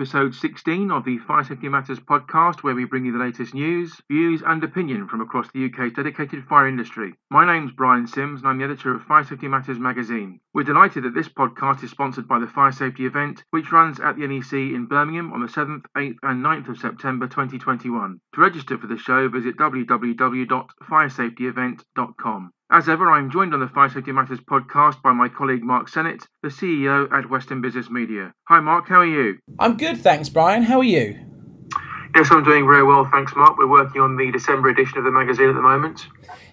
Episode 16 of the Fire Safety Matters podcast, where we bring you the latest news, views, and opinion from across the UK's dedicated fire industry. My name's Brian Sims, and I'm the editor of Fire Safety Matters magazine. We're delighted that this podcast is sponsored by the Fire Safety event, which runs at the NEC in Birmingham on the 7th, 8th, and 9th of September 2021. To register for the show, visit www.firesafetyevent.com. As ever, I'm joined on the Fire Safety Matters podcast by my colleague Mark Sennett, the CEO at Western Business Media. Hi, Mark, how are you? I'm good, thanks, Brian. How are you? Yes, I'm doing very well, thanks, Mark. We're working on the December edition of the magazine at the moment.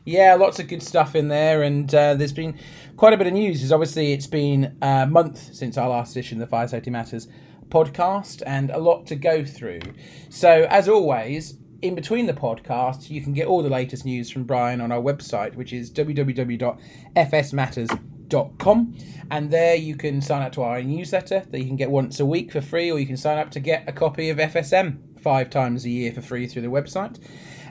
Yeah, lots of good stuff in there, and uh, there's been quite a bit of news. Because obviously, it's been a month since our last edition of the Fire Safety Matters podcast, and a lot to go through. So, as always, in between the podcasts, you can get all the latest news from Brian on our website, which is www.fsmatters.com. And there you can sign up to our newsletter that you can get once a week for free, or you can sign up to get a copy of FSM five times a year for free through the website.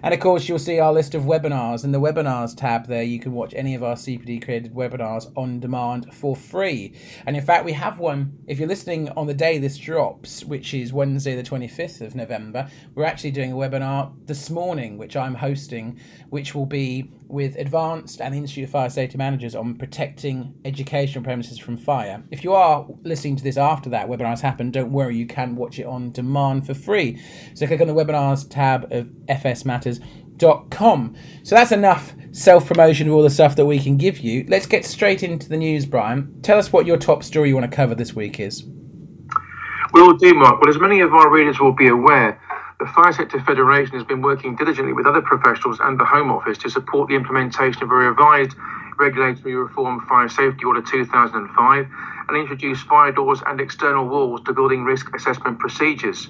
And of course, you'll see our list of webinars. In the webinars tab, there you can watch any of our CPD created webinars on demand for free. And in fact, we have one. If you're listening on the day this drops, which is Wednesday, the 25th of November, we're actually doing a webinar this morning, which I'm hosting, which will be with advanced and Institute of Fire Safety managers on protecting educational premises from fire. If you are listening to this after that webinar has happened, don't worry, you can watch it on demand for free. So click on the webinars tab of FS Matters. So that's enough self promotion of all the stuff that we can give you. Let's get straight into the news, Brian. Tell us what your top story you want to cover this week is. Will do, Mark. Well, as many of our readers will be aware, the Fire Sector Federation has been working diligently with other professionals and the Home Office to support the implementation of a revised regulatory reform Fire Safety Order 2005 and introduce fire doors and external walls to building risk assessment procedures.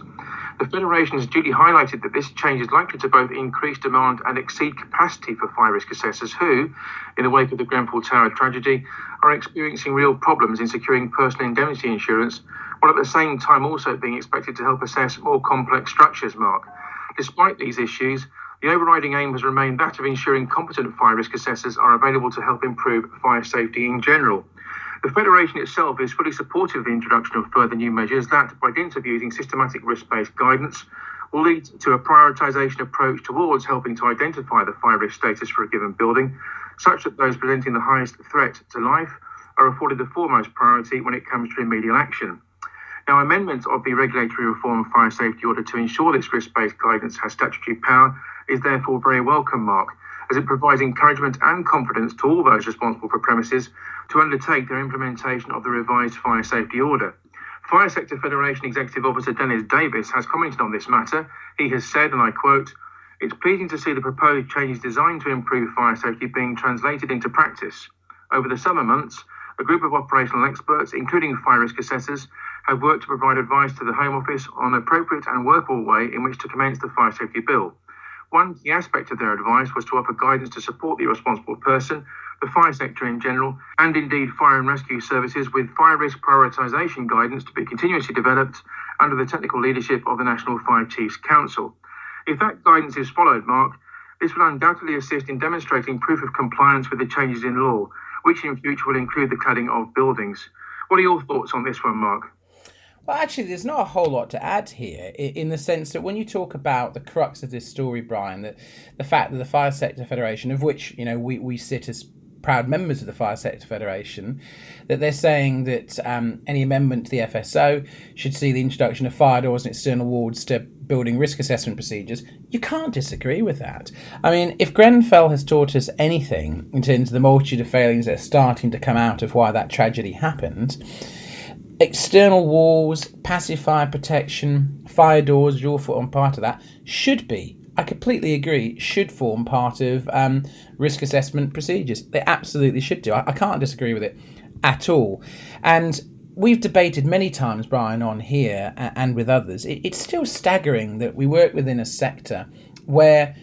The Federation has duly highlighted that this change is likely to both increase demand and exceed capacity for fire risk assessors who, in the wake of the Grenfell Tower tragedy, are experiencing real problems in securing personal indemnity insurance, while at the same time also being expected to help assess more complex structures, Mark. Despite these issues, the overriding aim has remained that of ensuring competent fire risk assessors are available to help improve fire safety in general. The Federation itself is fully supportive of the introduction of further new measures that, by dint of using systematic risk based guidance, will lead to a prioritisation approach towards helping to identify the fire risk status for a given building, such that those presenting the highest threat to life are afforded the foremost priority when it comes to remedial action. Now, amendment of the Regulatory Reform Fire Safety Order to ensure this risk based guidance has statutory power is therefore very welcome, Mark, as it provides encouragement and confidence to all those responsible for premises to undertake their implementation of the revised fire safety order. Fire Sector Federation Executive Officer Dennis Davis has commented on this matter. He has said, and I quote, It's pleasing to see the proposed changes designed to improve fire safety being translated into practice. Over the summer months, a group of operational experts, including fire risk assessors, have worked to provide advice to the Home Office on an appropriate and workable way in which to commence the fire safety bill. One key aspect of their advice was to offer guidance to support the responsible person the fire sector in general, and indeed fire and rescue services, with fire risk prioritisation guidance to be continuously developed under the technical leadership of the National Fire Chiefs Council. If that guidance is followed, Mark, this will undoubtedly assist in demonstrating proof of compliance with the changes in law, which in future will include the cladding of buildings. What are your thoughts on this one, Mark? Well, actually, there's not a whole lot to add here, in the sense that when you talk about the crux of this story, Brian, that the fact that the Fire Sector Federation, of which you know we, we sit as proud members of the Fire Sector Federation, that they're saying that um, any amendment to the FSO should see the introduction of fire doors and external walls to building risk assessment procedures. You can't disagree with that. I mean, if Grenfell has taught us anything in terms of the multitude of failings that are starting to come out of why that tragedy happened, external walls, passive fire protection, fire doors, your foot on part of that, should be I completely agree, should form part of um, risk assessment procedures. They absolutely should do. I, I can't disagree with it at all. And we've debated many times, Brian, on here and with others. It, it's still staggering that we work within a sector where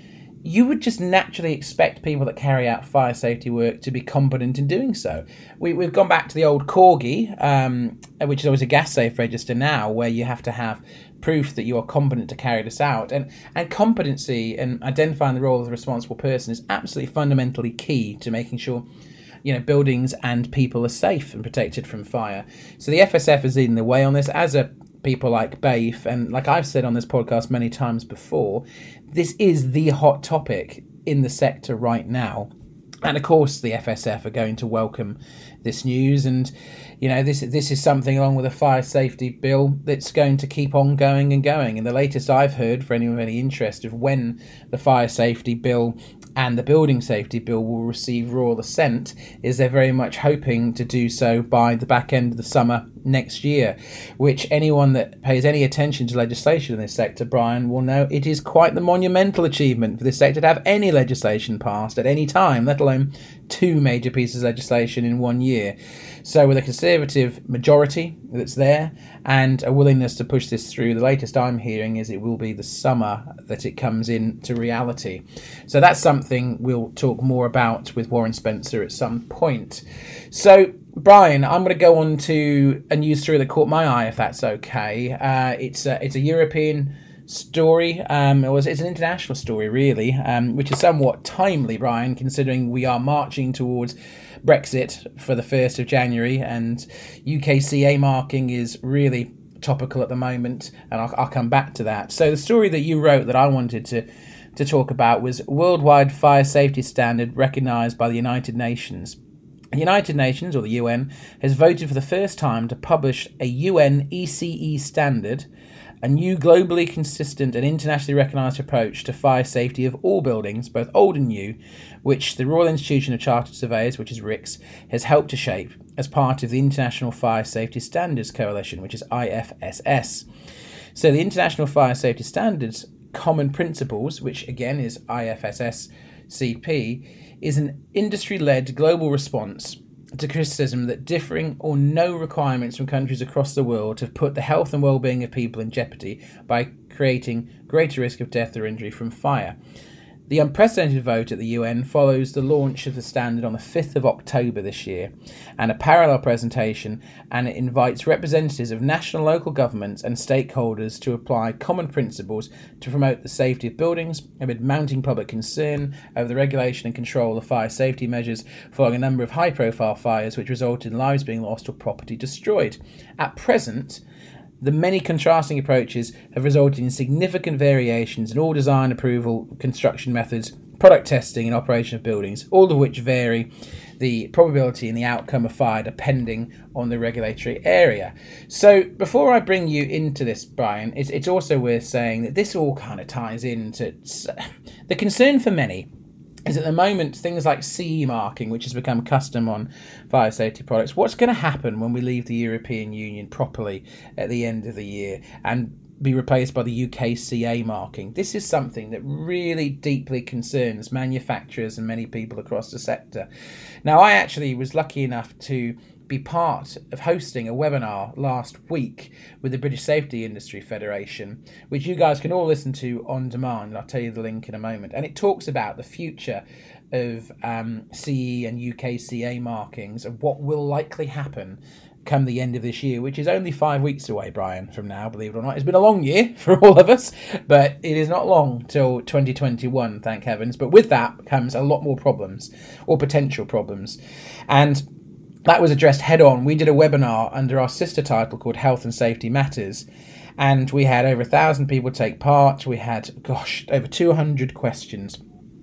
you would just naturally expect people that carry out fire safety work to be competent in doing so. We, have gone back to the old Corgi, um, which is always a gas safe register now, where you have to have proof that you are competent to carry this out. And and competency and identifying the role of the responsible person is absolutely fundamentally key to making sure you know buildings and people are safe and protected from fire. So the FSF is leading the way on this as a people like BAIF, and like I've said on this podcast many times before, this is the hot topic in the sector right now. And of course, the FSF are going to welcome this news, and you know this this is something along with a fire safety bill that's going to keep on going and going. And the latest I've heard, for anyone with any interest, of when the fire safety bill and the building safety bill will receive royal assent is they're very much hoping to do so by the back end of the summer next year, which anyone that pays any attention to legislation in this sector, Brian, will know it is quite the monumental achievement for this sector to have any legislation passed at any time, let alone two major pieces of legislation in one year. So, with a Conservative majority that's there and a willingness to push this through, the latest I'm hearing is it will be the summer that it comes into reality. So, that's something we'll talk more about with Warren Spencer at some point. So, Brian, I'm going to go on to a news story that caught my eye, if that's okay. Uh, it's a, it's a European story. Um, it was it's an international story, really, um, which is somewhat timely, Brian, considering we are marching towards Brexit for the first of January, and UKCA marking is really topical at the moment, and I'll, I'll come back to that. So the story that you wrote that I wanted to to talk about was worldwide fire safety standard recognized by the United Nations. The United Nations, or the UN, has voted for the first time to publish a UN ECE standard a new globally consistent and internationally recognised approach to fire safety of all buildings, both old and new, which the Royal Institution of Chartered Surveyors, which is RICS, has helped to shape as part of the International Fire Safety Standards Coalition, which is IFSS. So the International Fire Safety Standards Common Principles, which again is IFSS CP, is an industry led global response to criticism that differing or no requirements from countries across the world have put the health and well-being of people in jeopardy by creating greater risk of death or injury from fire. The unprecedented vote at the UN follows the launch of the standard on the 5th of October this year, and a parallel presentation, and it invites representatives of national local governments and stakeholders to apply common principles to promote the safety of buildings amid mounting public concern over the regulation and control of fire safety measures following a number of high profile fires which resulted in lives being lost or property destroyed. At present, the many contrasting approaches have resulted in significant variations in all design approval, construction methods, product testing, and operation of buildings, all of which vary the probability and the outcome of fire depending on the regulatory area. So, before I bring you into this, Brian, it's, it's also worth saying that this all kind of ties into the concern for many is at the moment things like CE marking, which has become custom on fire safety products. What's going to happen when we leave the European Union properly at the end of the year and be replaced by the UKCA marking? This is something that really deeply concerns manufacturers and many people across the sector. Now, I actually was lucky enough to be part of hosting a webinar last week with the British Safety Industry Federation, which you guys can all listen to on demand. I'll tell you the link in a moment. And it talks about the future of um, CE and UKCA markings and what will likely happen come the end of this year, which is only five weeks away, Brian, from now, believe it or not. It's been a long year for all of us, but it is not long till 2021, thank heavens. But with that comes a lot more problems or potential problems. And that was addressed head on. We did a webinar under our sister title called Health and Safety Matters, and we had over a thousand people take part. We had, gosh, over 200 questions.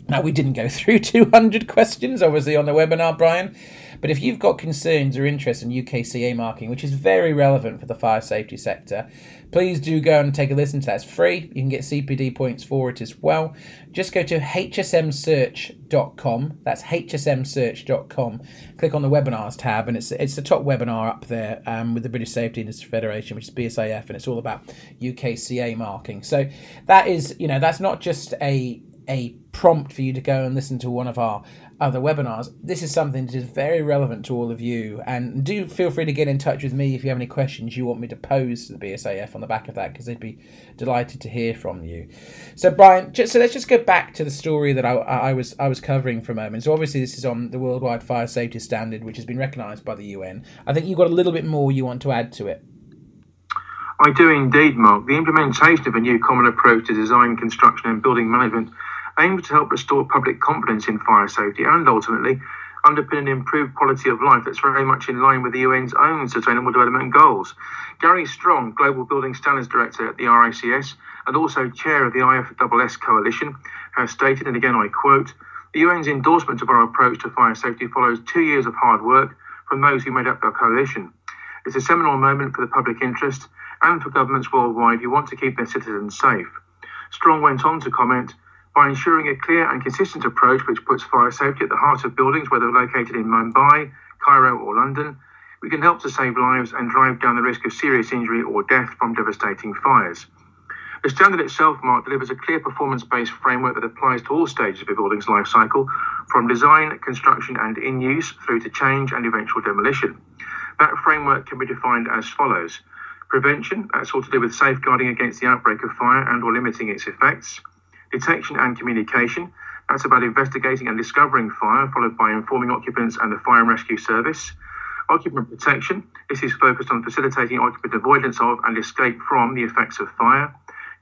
Now, we didn't go through 200 questions, obviously, on the webinar, Brian, but if you've got concerns or interest in UKCA marking, which is very relevant for the fire safety sector, please do go and take a listen to that. It's free. You can get CPD points for it as well. Just go to hsmsearch.com. That's hsmsearch.com. Click on the webinars tab, and it's it's the top webinar up there um, with the British Safety Industry Federation, which is BSIF, and it's all about UKCA marking. So that is, you know, that's not just a a prompt for you to go and listen to one of our other webinars. This is something that is very relevant to all of you. And do feel free to get in touch with me if you have any questions you want me to pose to the BSIF on the back of that, because they'd be delighted to hear from you. So, Brian, just, so let's just go back to the story that I, I was I was covering for a moment. So, obviously, this is on the Worldwide Fire Safety Standard, which has been recognised by the UN. I think you've got a little bit more you want to add to it. I do indeed, Mark. The implementation of a new common approach to design, construction, and building management aims to help restore public confidence in fire safety and ultimately underpin an improved quality of life that's very much in line with the UN's own Sustainable Development Goals. Gary Strong, Global Building Standards Director at the RICS and also Chair of the IFSS Coalition, has stated, and again I quote, the UN's endorsement of our approach to fire safety follows two years of hard work from those who made up our coalition. It's a seminal moment for the public interest and for governments worldwide who want to keep their citizens safe. Strong went on to comment by ensuring a clear and consistent approach which puts fire safety at the heart of buildings, whether located in Mumbai, Cairo, or London, we can help to save lives and drive down the risk of serious injury or death from devastating fires. The standard itself, Mark, delivers a clear performance based framework that applies to all stages of a building's life cycle, from design, construction, and in use through to change and eventual demolition. That framework can be defined as follows prevention, that's all to do with safeguarding against the outbreak of fire and or limiting its effects detection and communication. That's about investigating and discovering fire, followed by informing occupants and the fire and rescue service. Occupant protection. This is focused on facilitating occupant avoidance of and escape from the effects of fire.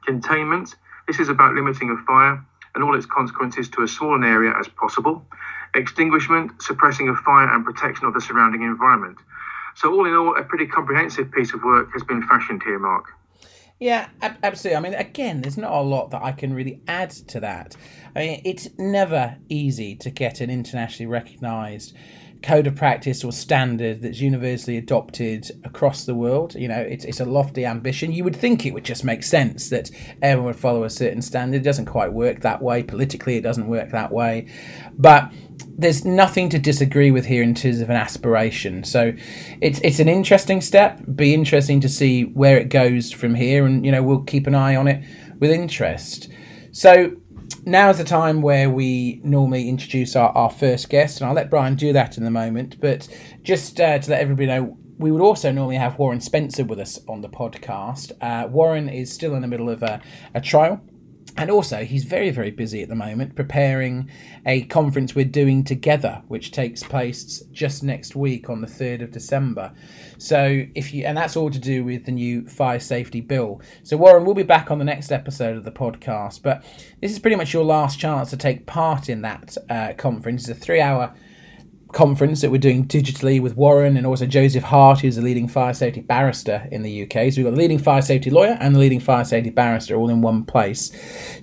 Containment. This is about limiting a fire and all its consequences to as small an area as possible. Extinguishment, suppressing of fire and protection of the surrounding environment. So, all in all, a pretty comprehensive piece of work has been fashioned here, Mark. Yeah, ab- absolutely. I mean, again, there's not a lot that I can really add to that. I mean, it's never easy to get an internationally recognised code of practice or standard that's universally adopted across the world. You know, it's, it's a lofty ambition. You would think it would just make sense that everyone would follow a certain standard. It doesn't quite work that way. Politically, it doesn't work that way. But there's nothing to disagree with here in terms of an aspiration. So it's it's an interesting step. Be interesting to see where it goes from here, and you know we'll keep an eye on it with interest. So now is the time where we normally introduce our, our first guest, and I'll let Brian do that in a moment. But just uh, to let everybody know, we would also normally have Warren Spencer with us on the podcast. Uh, Warren is still in the middle of a, a trial and also, he's very, very busy at the moment preparing a conference we're doing together, which takes place just next week on the 3rd of December. So, if you, and that's all to do with the new fire safety bill. So, Warren, we'll be back on the next episode of the podcast, but this is pretty much your last chance to take part in that uh, conference. It's a three hour conference that we're doing digitally with Warren and also Joseph Hart, who's a leading fire safety barrister in the UK. So we've got the leading fire safety lawyer and the leading fire safety barrister all in one place.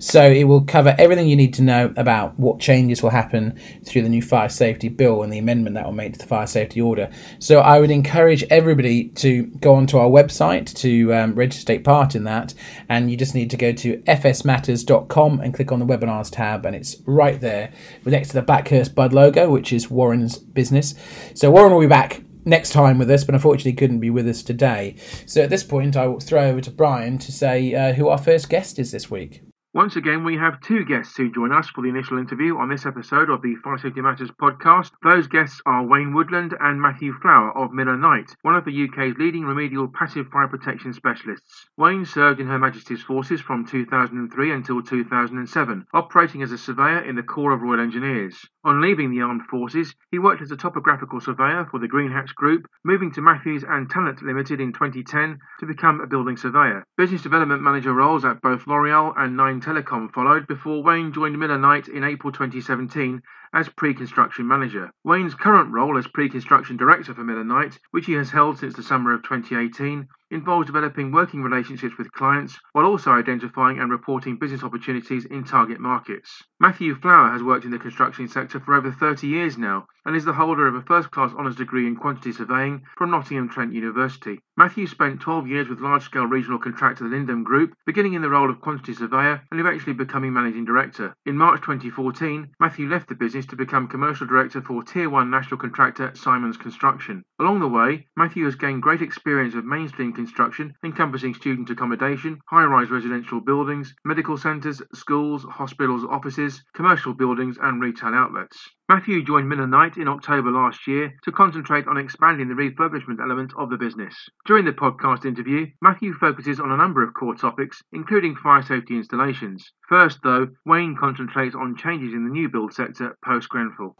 So it will cover everything you need to know about what changes will happen through the new fire safety bill and the amendment that will make to the fire safety order. So I would encourage everybody to go onto our website to um, register take part in that. And you just need to go to fsmatters.com and click on the webinars tab, and it's right there next to the Backhurst Bud logo, which is Warren's business. So Warren will be back next time with us, but unfortunately couldn't be with us today. So at this point, I will throw over to Brian to say uh, who our first guest is this week. Once again, we have two guests who join us for the initial interview on this episode of the Fire Safety Matters podcast. Those guests are Wayne Woodland and Matthew Flower of Miller Knight, one of the UK's leading remedial passive fire protection specialists. Wayne served in Her Majesty's Forces from 2003 until 2007, operating as a surveyor in the Corps of Royal Engineers. On leaving the armed forces, he worked as a topographical surveyor for the Greenhatch Group, moving to Matthews and Talent Limited in 2010 to become a building surveyor. Business development manager roles at both L'Oreal and Nine Telecom followed before Wayne joined Miller Knight in April 2017 as pre-construction manager. Wayne's current role as pre-construction director for Miller Knight, which he has held since the summer of 2018, involves developing working relationships with clients while also identifying and reporting business opportunities in target markets. Matthew Flower has worked in the construction sector for over 30 years now and is the holder of a first class honours degree in quantity surveying from Nottingham Trent University. Matthew spent 12 years with large scale regional contractor Lindum Group, beginning in the role of quantity surveyor and eventually becoming managing director. In March 2014, Matthew left the business to become commercial director for Tier 1 national contractor Simons Construction. Along the way, Matthew has gained great experience of mainstream construction encompassing student accommodation, high rise residential buildings, medical centres, schools, hospitals, offices, commercial buildings, and retail outlets. Matthew joined Knight in October last year to concentrate on expanding the refurbishment element of the business. During the podcast interview, Matthew focuses on a number of core topics, including fire safety installations. First, though, Wayne concentrates on changes in the new build sector post Grenfell.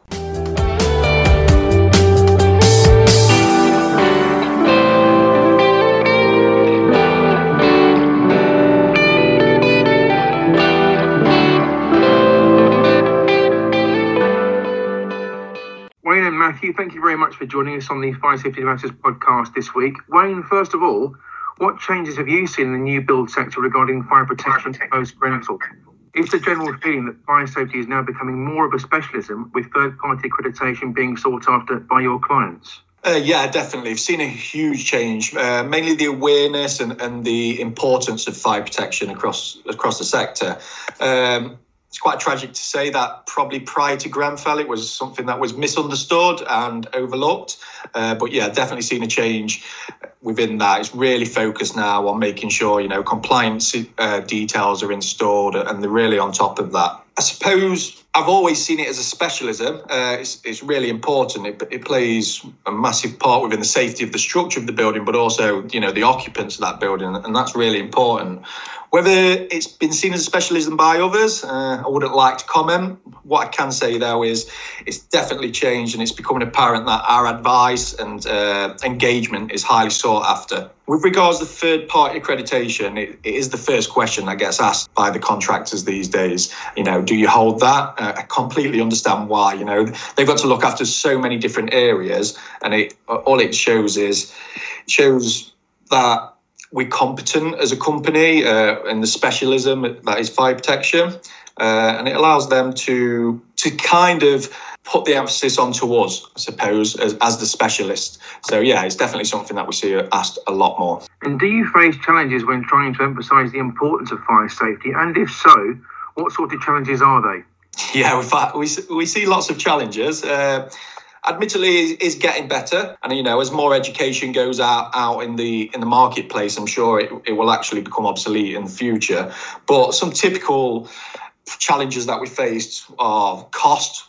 Very much for joining us on the Fire Safety Matters podcast this week. Wayne, first of all, what changes have you seen in the new build sector regarding fire protection post Grenfell? Is the general feeling that fire safety is now becoming more of a specialism with third party accreditation being sought after by your clients? Uh, yeah, definitely. We've seen a huge change, uh, mainly the awareness and, and the importance of fire protection across across the sector. Um, it's quite tragic to say that probably prior to Grenfell, it was something that was misunderstood and overlooked. Uh, but yeah, definitely seen a change within that. It's really focused now on making sure you know compliance uh, details are installed, and they're really on top of that. I suppose I've always seen it as a specialism. Uh, it's, it's really important. It, it plays a massive part within the safety of the structure of the building, but also, you know, the occupants of that building, and that's really important. Whether it's been seen as a specialism by others, uh, I wouldn't like to comment. What I can say though is it's definitely changed, and it's becoming apparent that our advice and uh, engagement is highly sought after. With regards to third party accreditation, it, it is the first question that gets asked by the contractors these days. You know, do you hold that? I completely understand why. You know, they've got to look after so many different areas, and it all it shows is shows that we're competent as a company uh, in the specialism that is fire protection, uh, and it allows them to to kind of put the emphasis onto us, I suppose, as, as the specialist. So yeah, it's definitely something that we see asked a lot more. And do you face challenges when trying to emphasise the importance of fire safety? And if so, what sort of challenges are they? Yeah, we we see lots of challenges. Uh, admittedly is, getting better. And you know as more education goes out out in the in the marketplace i'm sure it, it will actually become obsolete in the future. But some typical challenges that we faced are cost.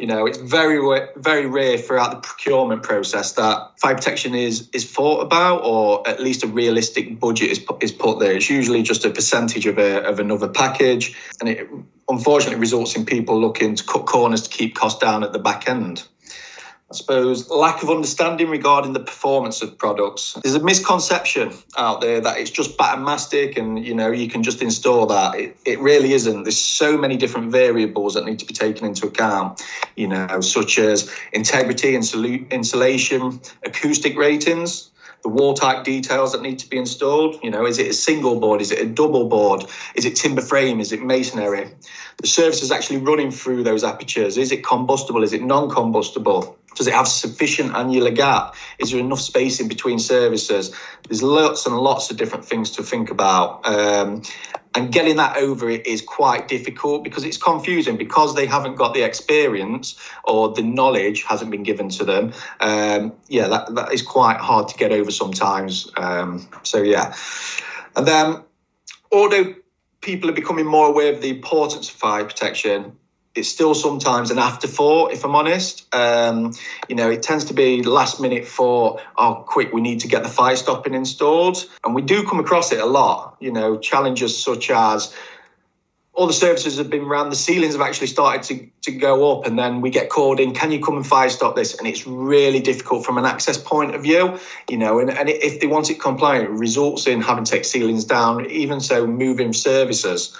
You know it's very very rare throughout the procurement process that fire protection is is thought about or at least a realistic budget is put, is put there. It's usually just a percentage of a, of another package. And it unfortunately results in people looking to cut corners to keep costs down at the back end I suppose, lack of understanding regarding the performance of products. There's a misconception out there that it's just batten mastic and, you know, you can just install that. It, it really isn't. There's so many different variables that need to be taken into account, you know, such as integrity, and insulation, acoustic ratings, the wall type details that need to be installed. You know, is it a single board? Is it a double board? Is it timber frame? Is it masonry? The surface is actually running through those apertures. Is it combustible? Is it non combustible? Does it have sufficient annular gap? Is there enough space in between services? There's lots and lots of different things to think about. Um, and getting that over it is quite difficult because it's confusing because they haven't got the experience or the knowledge hasn't been given to them. Um, yeah, that, that is quite hard to get over sometimes. Um, so, yeah. And then, although people are becoming more aware of the importance of fire protection, it's still sometimes an afterthought, if I'm honest. Um, you know, it tends to be last minute for, oh, quick, we need to get the fire stopping installed. And we do come across it a lot, you know, challenges such as all the services have been ran, the ceilings have actually started to, to go up, and then we get called in, can you come and fire stop this? And it's really difficult from an access point of view, you know, and, and if they want it compliant, it results in having to take ceilings down, even so moving services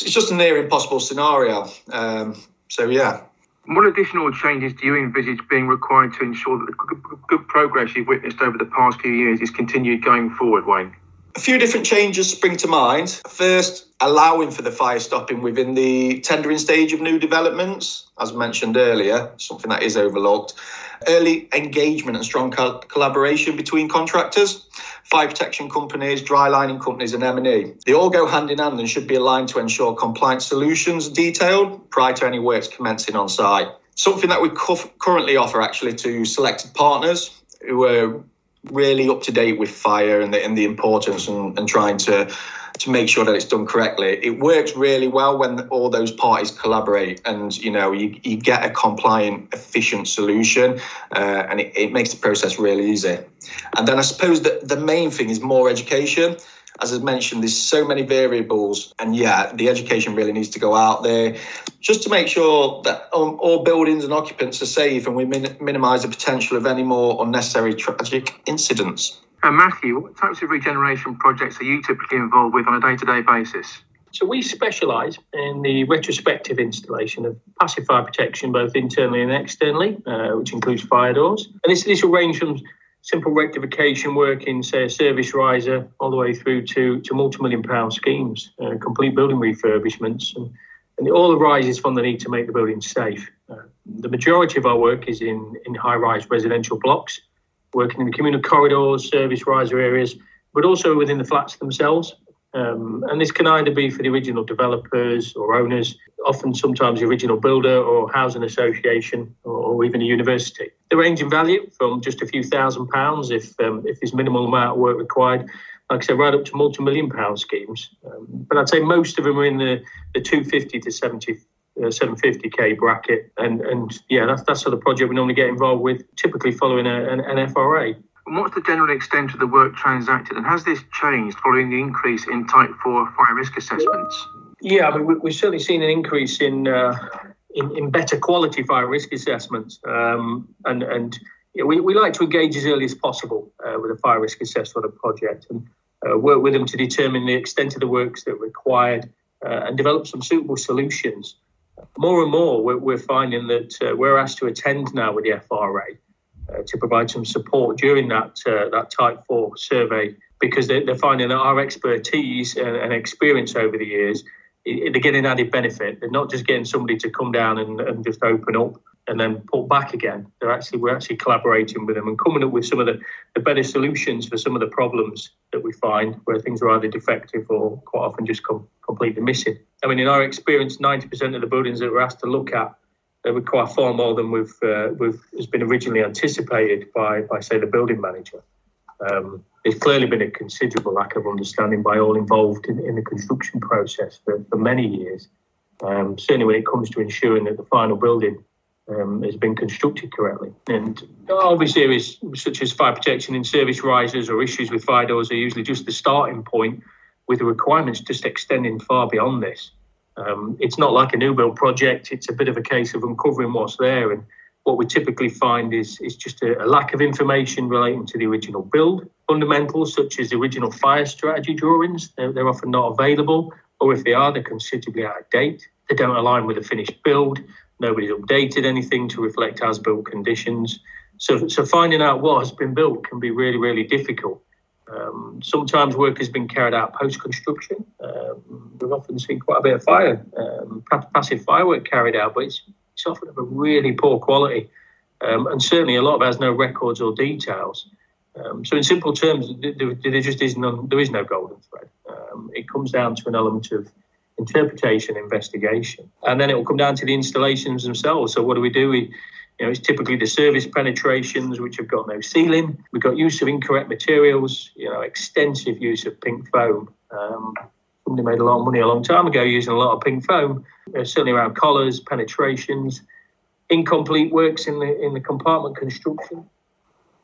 it's just a near impossible scenario. Um, so yeah. What additional changes do you envisage being required to ensure that the good progress you've witnessed over the past few years is continued going forward, Wayne? A few different changes spring to mind. First, allowing for the fire stopping within the tendering stage of new developments, as mentioned earlier, something that is overlooked. Early engagement and strong collaboration between contractors fire protection companies, dry lining companies, and M&E. They all go hand in hand and should be aligned to ensure compliant solutions detailed prior to any works commencing on site. Something that we currently offer actually to selected partners who are really up to date with fire and the, and the importance and, and trying to to make sure that it's done correctly. It works really well when all those parties collaborate and you know you, you get a compliant, efficient solution uh, and it, it makes the process really easy. And then I suppose that the main thing is more education as I mentioned, there's so many variables, and yeah, the education really needs to go out there just to make sure that um, all buildings and occupants are safe and we min- minimise the potential of any more unnecessary tragic incidents. And Matthew, what types of regeneration projects are you typically involved with on a day to day basis? So we specialise in the retrospective installation of passive fire protection, both internally and externally, uh, which includes fire doors. And this, this will range from simple rectification work in, say, a service riser, all the way through to, to multi-million pound schemes, uh, complete building refurbishments, and, and it all arises from the need to make the building safe. Uh, the majority of our work is in, in high-rise residential blocks, working in the communal corridors, service riser areas, but also within the flats themselves. Um, and this can either be for the original developers or owners, often sometimes the original builder or housing association or even a university. They range in value from just a few thousand pounds if um, if there's minimal amount of work required, like I said, right up to multi-million pound schemes. Um, but I'd say most of them are in the, the 250 to 70 uh, 750k bracket, and and yeah, that's that's sort of project we normally get involved with, typically following a, an, an FRA. And what's the general extent of the work transacted, and has this changed following the increase in Type 4 fire risk assessments? Yeah, I mean, we've certainly seen an increase in, uh, in, in, better quality fire risk assessments. Um, and and you know, we, we like to engage as early as possible uh, with a fire risk assessment of a project and uh, work with them to determine the extent of the works that are required uh, and develop some suitable solutions. More and more, we're, we're finding that uh, we're asked to attend now with the FRA uh, to provide some support during that uh, that Type 4 survey because they're, they're finding that our expertise and, and, experience over the years, they're getting added benefit. They're not just getting somebody to come down and, and just open up and then pull back again. They're actually we're actually collaborating with them and coming up with some of the, the better solutions for some of the problems that we find where things are either defective or quite often just come completely missing. I mean, in our experience, 90% of the buildings that we're asked to look at they require far more than we've, uh, we've has been originally anticipated by, by say, the building manager. Um, there's clearly been a considerable lack of understanding by all involved in, in the construction process for, for many years. Um, certainly, when it comes to ensuring that the final building um, has been constructed correctly. And obviously, areas such as fire protection in service risers or issues with fire doors are usually just the starting point, with the requirements just extending far beyond this. Um, it's not like a new build project. It's a bit of a case of uncovering what's there. And what we typically find is, is just a, a lack of information relating to the original build. Fundamentals such as the original fire strategy drawings, they're, they're often not available, or if they are, they're considerably out of date. They don't align with the finished build. Nobody's updated anything to reflect as built conditions. So, so finding out what has been built can be really, really difficult. Um, sometimes work has been carried out post construction. Um, we've often seen quite a bit of fire, um, passive firework carried out, but it's, it's often of a really poor quality. Um, and certainly a lot of it has no records or details. Um, so, in simple terms, there, there just is none, there is no golden thread. Um, it comes down to an element of interpretation, investigation, and then it will come down to the installations themselves. So, what do we do? We you know, it's typically the service penetrations which have got no sealing. We've got use of incorrect materials, you know, extensive use of pink foam. Um, somebody made a lot of money a long time ago using a lot of pink foam, uh, certainly around collars, penetrations, incomplete works in the in the compartment construction,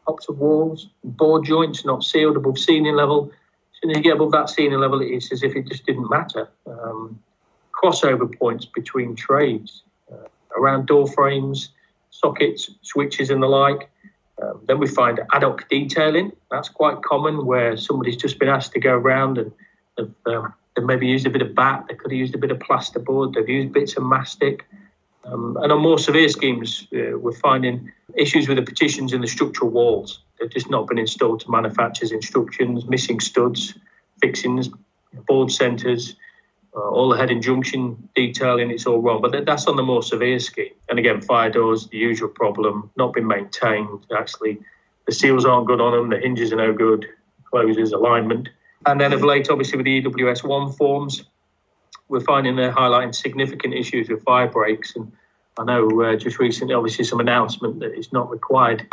tops of walls, board joints not sealed above ceiling level. Soon as you get above that senior level, it's as if it just didn't matter. Um, crossover points between trades, uh, around door frames, sockets, switches, and the like. Um, then we find ad hoc detailing. That's quite common where somebody's just been asked to go around and have, um, they've maybe used a bit of batt, they could have used a bit of plasterboard, they've used bits of mastic. Um, and on more severe schemes, uh, we're finding issues with the partitions in the structural walls. They've just not been installed to manufacturer's instructions, missing studs, fixings, board centres, uh, all the head and junction detailing, it's all wrong. But that's on the more severe scheme. And again, fire doors, the usual problem, not been maintained. Actually, the seals aren't good on them, the hinges are no good, closes, alignment. And then of late, obviously, with the EWS 1 forms, we're finding they're highlighting significant issues with fire breaks. And I know uh, just recently, obviously, some announcement that it's not required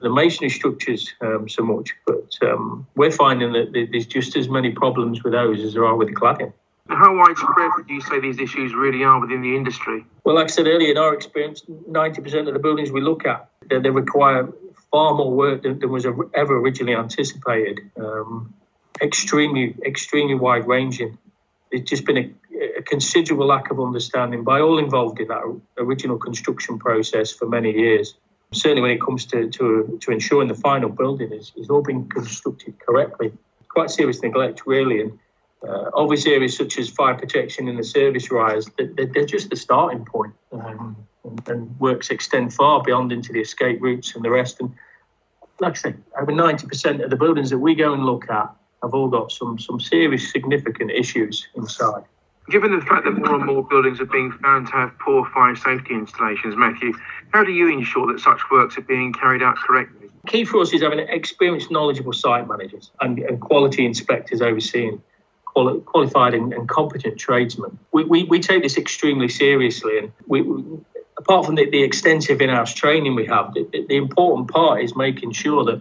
the masonry structures um, so much, but um, we're finding that there's just as many problems with those as there are with the cladding. How widespread do you say these issues really are within the industry? Well, like I said earlier, in our experience, 90% of the buildings we look at, they, they require far more work than, than was ever originally anticipated. Um, extremely, extremely wide ranging. There's just been a, a, considerable lack of understanding by all involved in that original construction process for many years. Certainly, when it comes to, to, to ensuring the final building is, is all being constructed correctly. Quite serious neglect, really. And Uh, obvious areas such as fire protection and the service rise, they're, they're just the starting point. Um, and, and, works extend far beyond into the escape routes and the rest. And like I say, over 90% of the buildings that we go and look at have all got some, some serious, significant issues inside. Given the fact that more and more buildings are being found to have poor fire safety installations, Matthew, how do you ensure that such works are being carried out correctly? Key for us is having experienced, knowledgeable site managers and, and quality inspectors overseeing quali- qualified and, and, competent tradesmen. We, we, we, take this extremely seriously, and we, we apart from the, the extensive in-house training we have, the, the, important part is making sure that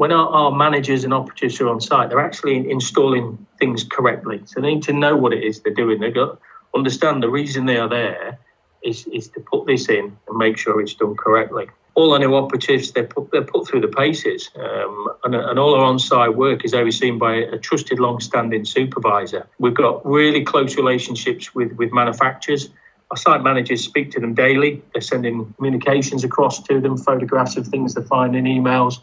when our, our, managers and operatives are on site, they're actually installing things correctly. So they need to know what it is they're doing. They've got understand the reason they are there is, is to put this in and make sure it's done correctly all our new operatives they're put, they're put through the paces, um, and, and, all our on-site work is overseen by a trusted, long-standing supervisor. We've got really close relationships with with manufacturers. Our site managers speak to them daily. They're sending communications across to them, photographs of things they find in emails.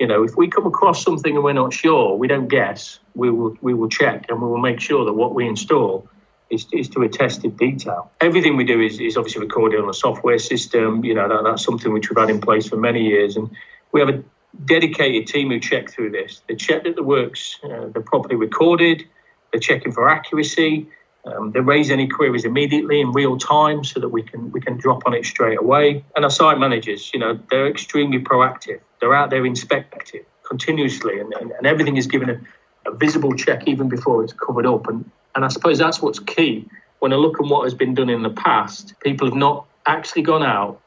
You know, if we come across something and we're not sure, we don't guess. We will we will check and we will make sure that what we install is, is to a tested detail. Everything we do is, is obviously recorded on a software system. You know, that, that's something which we've had in place for many years. And we have a dedicated team who check through this. They check that the works, uh, they're properly recorded, they're checking for accuracy, um, they raise any queries immediately in real time so that we can we can drop on it straight away. And our site managers, you know, they're extremely proactive. They're out there inspecting continuously, and, and, and everything is given a, a visible check even before it's covered up. And and I suppose that's what's key. When I look at what has been done in the past, people have not actually gone out,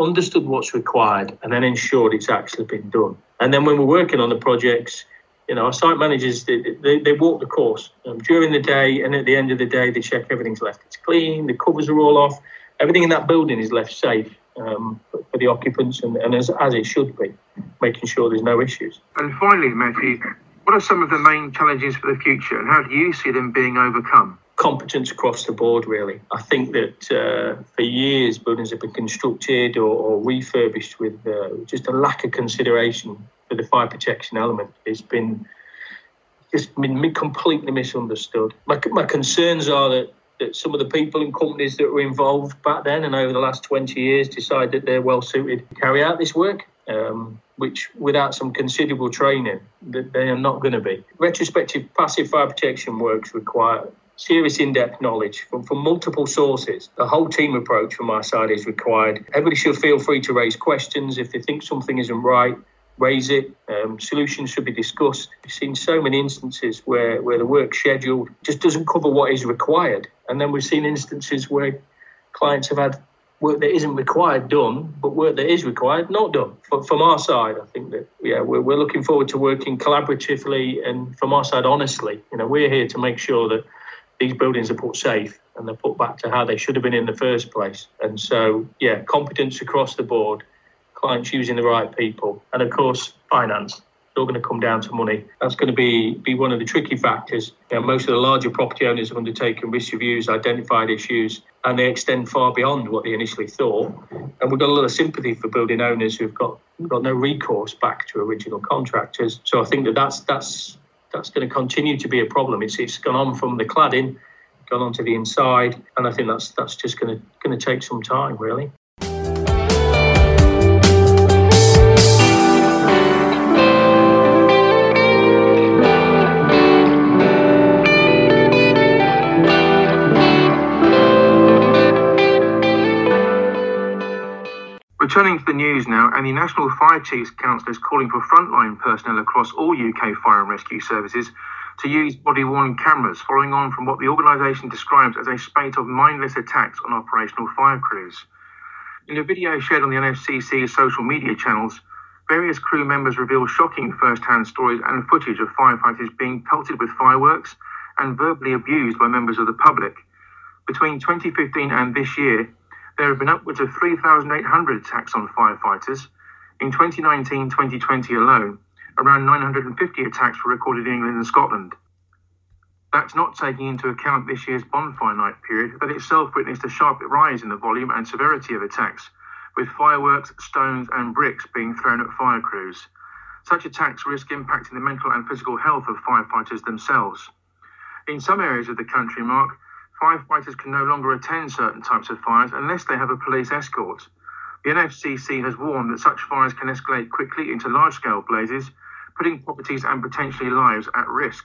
understood what's required, and then ensured it's actually been done. And then when we're working on the projects, you know, our site managers, they, they, they walk the course um, during the day, and at the end of the day, they check everything's left. It's clean, the covers are all off, everything in that building is left safe um, for the occupants and, and as, as it should be, making sure there's no issues. And finally, Matthew, what are some of the main challenges for the future, and how do you see them being overcome? Competence across the board, really. I think that uh, for years buildings have been constructed or, or refurbished with uh, just a lack of consideration for the fire protection element. It's been just been completely misunderstood. My, my concerns are that that some of the people and companies that were involved back then and over the last 20 years decide that they're well suited to carry out this work um, which without some considerable training, that they are not going to be. Retrospective passive fire protection works require serious in-depth knowledge from, from multiple sources. The whole team approach from our side is required. Everybody should feel free to raise questions. If they think something isn't right, raise it. Um, solutions should be discussed. We've seen so many instances where, where the work scheduled just doesn't cover what is required. And then we've seen instances where clients have had work that isn't required done, but work that is required not done. But from our side, I think that yeah, we're, we're looking forward to working collaboratively and from our side, honestly. You know, we're here to make sure that these buildings are put safe and they're put back to how they should have been in the first place. And so, yeah, competence across the board, clients using the right people, and of course, finance all going to come down to money. That's going to be, be one of the tricky factors. You know, most of the larger property owners have undertaken risk reviews, identified issues, and they extend far beyond what they initially thought. And we've got a lot of sympathy for building owners who've got got no recourse back to original contractors. So I think that that's that's that's going to continue to be a problem. It's it's gone on from the cladding, gone on to the inside, and I think that's that's just going to going to take some time, really. Returning to the news now, and the National Fire Chiefs Council is calling for frontline personnel across all UK fire and rescue services to use body worn cameras, following on from what the organisation describes as a spate of mindless attacks on operational fire crews. In a video shared on the NFCC's social media channels, various crew members reveal shocking first hand stories and footage of firefighters being pelted with fireworks and verbally abused by members of the public. Between 2015 and this year, there have been upwards of 3,800 attacks on firefighters. In 2019 2020 alone, around 950 attacks were recorded in England and Scotland. That's not taking into account this year's bonfire night period that itself witnessed a sharp rise in the volume and severity of attacks, with fireworks, stones, and bricks being thrown at fire crews. Such attacks risk impacting the mental and physical health of firefighters themselves. In some areas of the country, Mark, firefighters can no longer attend certain types of fires unless they have a police escort. The NFCC has warned that such fires can escalate quickly into large scale blazes, putting properties and potentially lives at risk.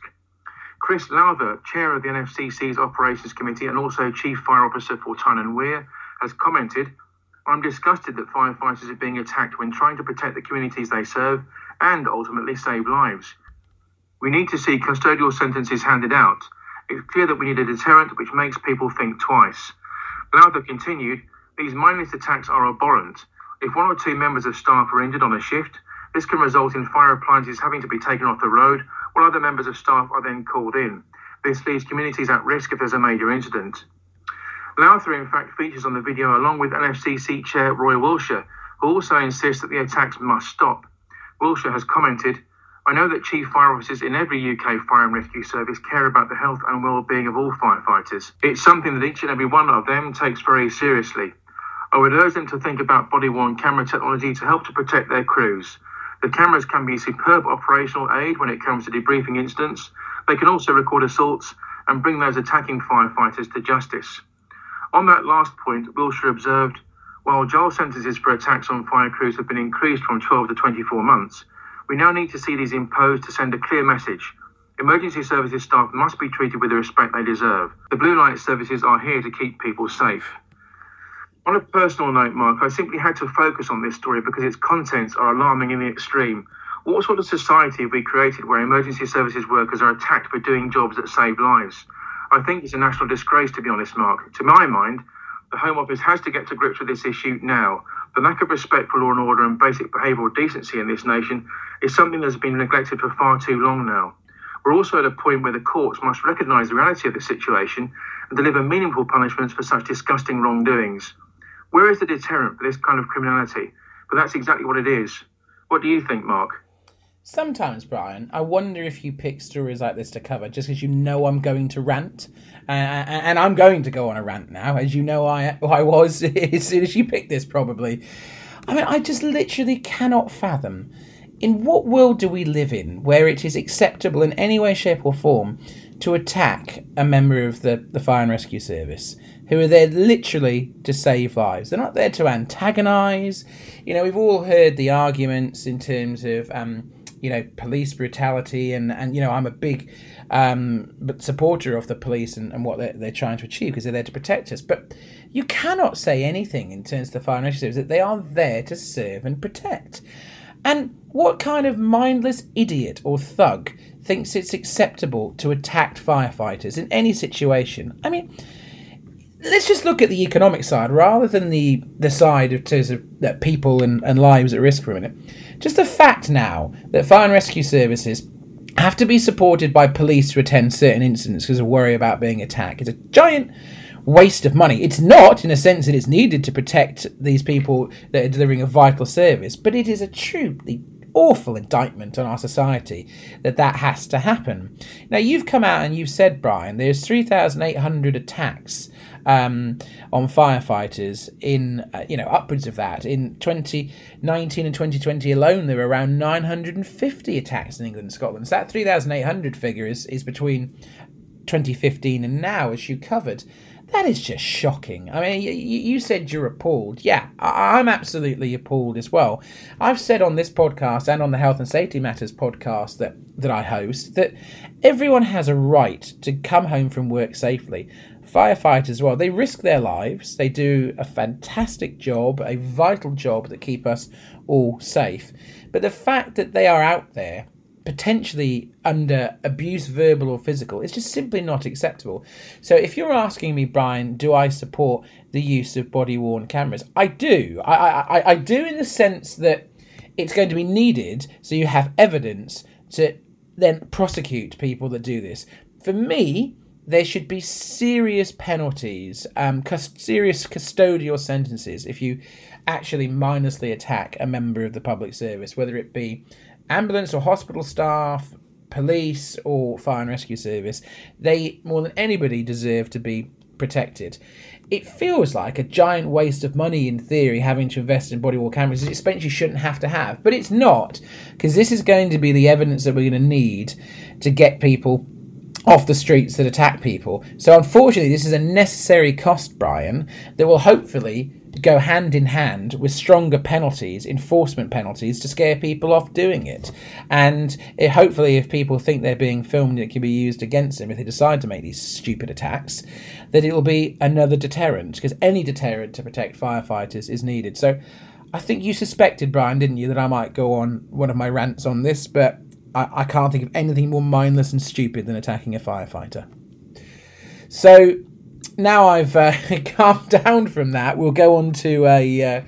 Chris Lowther, chair of the NFCC's Operations Committee and also Chief Fire Officer for Tyne Wear, has commented I'm disgusted that firefighters are being attacked when trying to protect the communities they serve and ultimately save lives. We need to see custodial sentences handed out. It's clear that we need a deterrent which makes people think twice. Lowther continued, these mindless attacks are abhorrent. If one or two members of staff are injured on a shift, this can result in fire appliances having to be taken off the road while other members of staff are then called in. This leaves communities at risk if there's a major incident. Lowther, in fact, features on the video along with NFCC Chair Roy Wilsher, who also insists that the attacks must stop. Wilsher has commented, I know that chief fire officers in every UK fire and rescue service care about the health and well-being of all firefighters. It's something that each and every one of them takes very seriously. I would urge them to think about body-worn camera technology to help to protect their crews. The cameras can be a superb operational aid when it comes to debriefing incidents. They can also record assaults and bring those attacking firefighters to justice. On that last point, Wilsher observed, while jail sentences for attacks on fire crews have been increased from 12 to 24 months, we now need to see these imposed to send a clear message. Emergency services staff must be treated with the respect they deserve. The blue light services are here to keep people safe. On a personal note, Mark, I simply had to focus on this story because its contents are alarming in the extreme. What sort of society have we created where emergency services workers are attacked for doing jobs that save lives? I think it's a national disgrace, to be honest, Mark. To my mind, the Home Office has to get to grips with this issue now. The lack of respect for law and order and basic behavioural decency in this nation is something that's been neglected for far too long now. We're also at a point where the courts must recognise the reality of the situation and deliver meaningful punishments for such disgusting wrongdoings. Where is the deterrent for this kind of criminality? But that's exactly what it is. What do you think, Mark? Sometimes, Brian, I wonder if you pick stories like this to cover just because you know I'm going to rant, uh, and I'm going to go on a rant now, as you know I I was as soon as you picked this, probably. I mean, I just literally cannot fathom in what world do we live in where it is acceptable in any way, shape, or form to attack a member of the, the fire and rescue service who are there literally to save lives. They're not there to antagonise. You know, we've all heard the arguments in terms of. Um, you know police brutality and and you know I'm a big um, supporter of the police and, and what they're, they're trying to achieve because they're there to protect us. But you cannot say anything in terms of the fire service that they are there to serve and protect. And what kind of mindless idiot or thug thinks it's acceptable to attack firefighters in any situation? I mean let's just look at the economic side rather than the the side of terms of that people and, and lives at risk for a minute just the fact now that fire and rescue services have to be supported by police to attend certain incidents because of worry about being attacked is a giant waste of money. It's not, in a sense, that it's needed to protect these people that are delivering a vital service, but it is a truly awful indictment on our society that that has to happen. Now, you've come out and you've said, Brian, there's 3,800 attacks um, on firefighters in uh, you know upwards of that in 2019 and 2020 alone there were around 950 attacks in England and Scotland so that 3800 figure is, is between 2015 and now as you covered that is just shocking. I mean, you, you said you're appalled. Yeah, I, I'm absolutely appalled as well. I've said on this podcast and on the Health and Safety Matters podcast that, that I host that everyone has a right to come home from work safely firefighters, well, they risk their lives. They do a fantastic job, a vital job that keep us all safe. But the fact that they are out there potentially under abuse, verbal or physical, is just simply not acceptable. So if you're asking me, Brian, do I support the use of body worn cameras? I do. I, I, I do in the sense that it's going to be needed so you have evidence to then prosecute people that do this. For me, there should be serious penalties, um, serious custodial sentences if you actually mindlessly attack a member of the public service, whether it be ambulance or hospital staff, police or fire and rescue service. They, more than anybody, deserve to be protected. It feels like a giant waste of money in theory having to invest in body worn cameras. It's expense you shouldn't have to have, but it's not because this is going to be the evidence that we're going to need to get people off the streets that attack people. So, unfortunately, this is a necessary cost, Brian, that will hopefully go hand in hand with stronger penalties, enforcement penalties, to scare people off doing it. And it, hopefully, if people think they're being filmed, it can be used against them if they decide to make these stupid attacks, that it will be another deterrent, because any deterrent to protect firefighters is needed. So, I think you suspected, Brian, didn't you, that I might go on one of my rants on this, but I, I can't think of anything more mindless and stupid than attacking a firefighter. So now I've uh, calmed down from that, we'll go on to a, uh,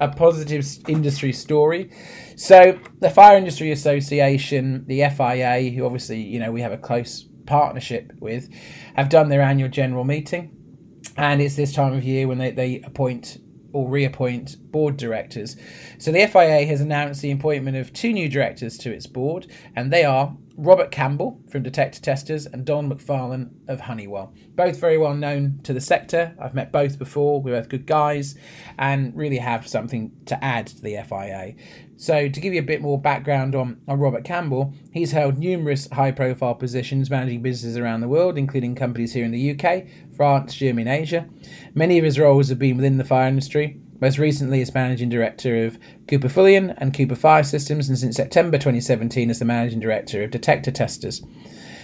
a positive industry story. So the Fire Industry Association, the FIA, who obviously you know we have a close partnership with, have done their annual general meeting, and it's this time of year when they, they appoint or reappoint board directors. So the FIA has announced the appointment of two new directors to its board, and they are Robert Campbell from Detector Testers and Don McFarlane of Honeywell. Both very well known to the sector. I've met both before. We're both good guys and really have something to add to the FIA. So, to give you a bit more background on, on Robert Campbell, he's held numerous high profile positions managing businesses around the world, including companies here in the UK, France, Germany, and Asia. Many of his roles have been within the fire industry, most recently as managing director of Cooper Fulleon and Cooper Fire Systems, and since September 2017 as the managing director of Detector Testers.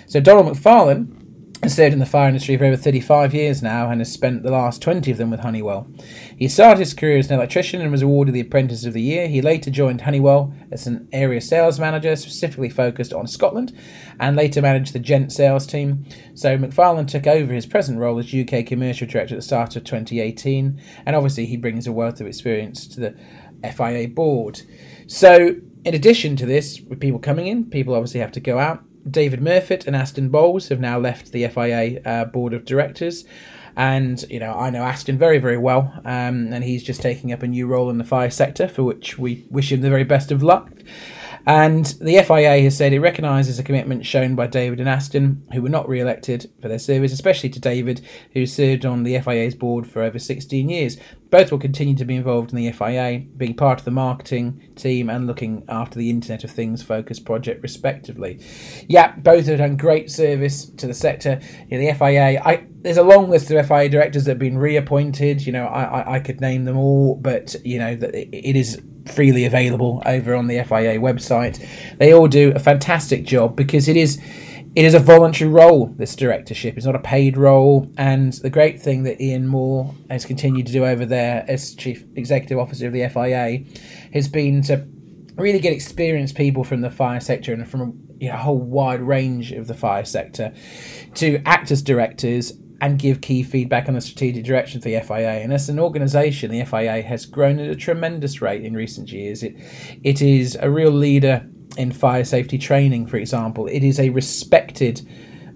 So Donald McFarlane has served in the fire industry for over 35 years now and has spent the last 20 of them with Honeywell. He started his career as an electrician and was awarded the Apprentice of the Year. He later joined Honeywell as an area sales manager, specifically focused on Scotland, and later managed the Gent sales team. So McFarlane took over his present role as UK Commercial Director at the start of 2018, and obviously he brings a wealth of experience to the FIA board. So, in addition to this, with people coming in, people obviously have to go out. David Murfitt and Aston Bowles have now left the FIA uh, board of directors. And, you know, I know Aston very, very well. Um, and he's just taking up a new role in the fire sector, for which we wish him the very best of luck. And the FIA has said it recognises the commitment shown by David and Aston, who were not re elected for their service, especially to David, who served on the FIA's board for over 16 years. Both will continue to be involved in the FIA, being part of the marketing team and looking after the Internet of Things focus project, respectively. Yeah, both have done great service to the sector. You know, the FIA, I, there's a long list of FIA directors that have been reappointed. You know, I, I, I could name them all, but you know, it is freely available over on the FIA website. They all do a fantastic job because it is it is a voluntary role, this directorship. It's not a paid role. And the great thing that Ian Moore has continued to do over there as Chief Executive Officer of the FIA has been to really get experienced people from the fire sector and from you know, a whole wide range of the fire sector to act as directors and give key feedback on the strategic direction of the FIA. And as an organisation, the FIA has grown at a tremendous rate in recent years. It, it is a real leader in fire safety training, for example. It is a respected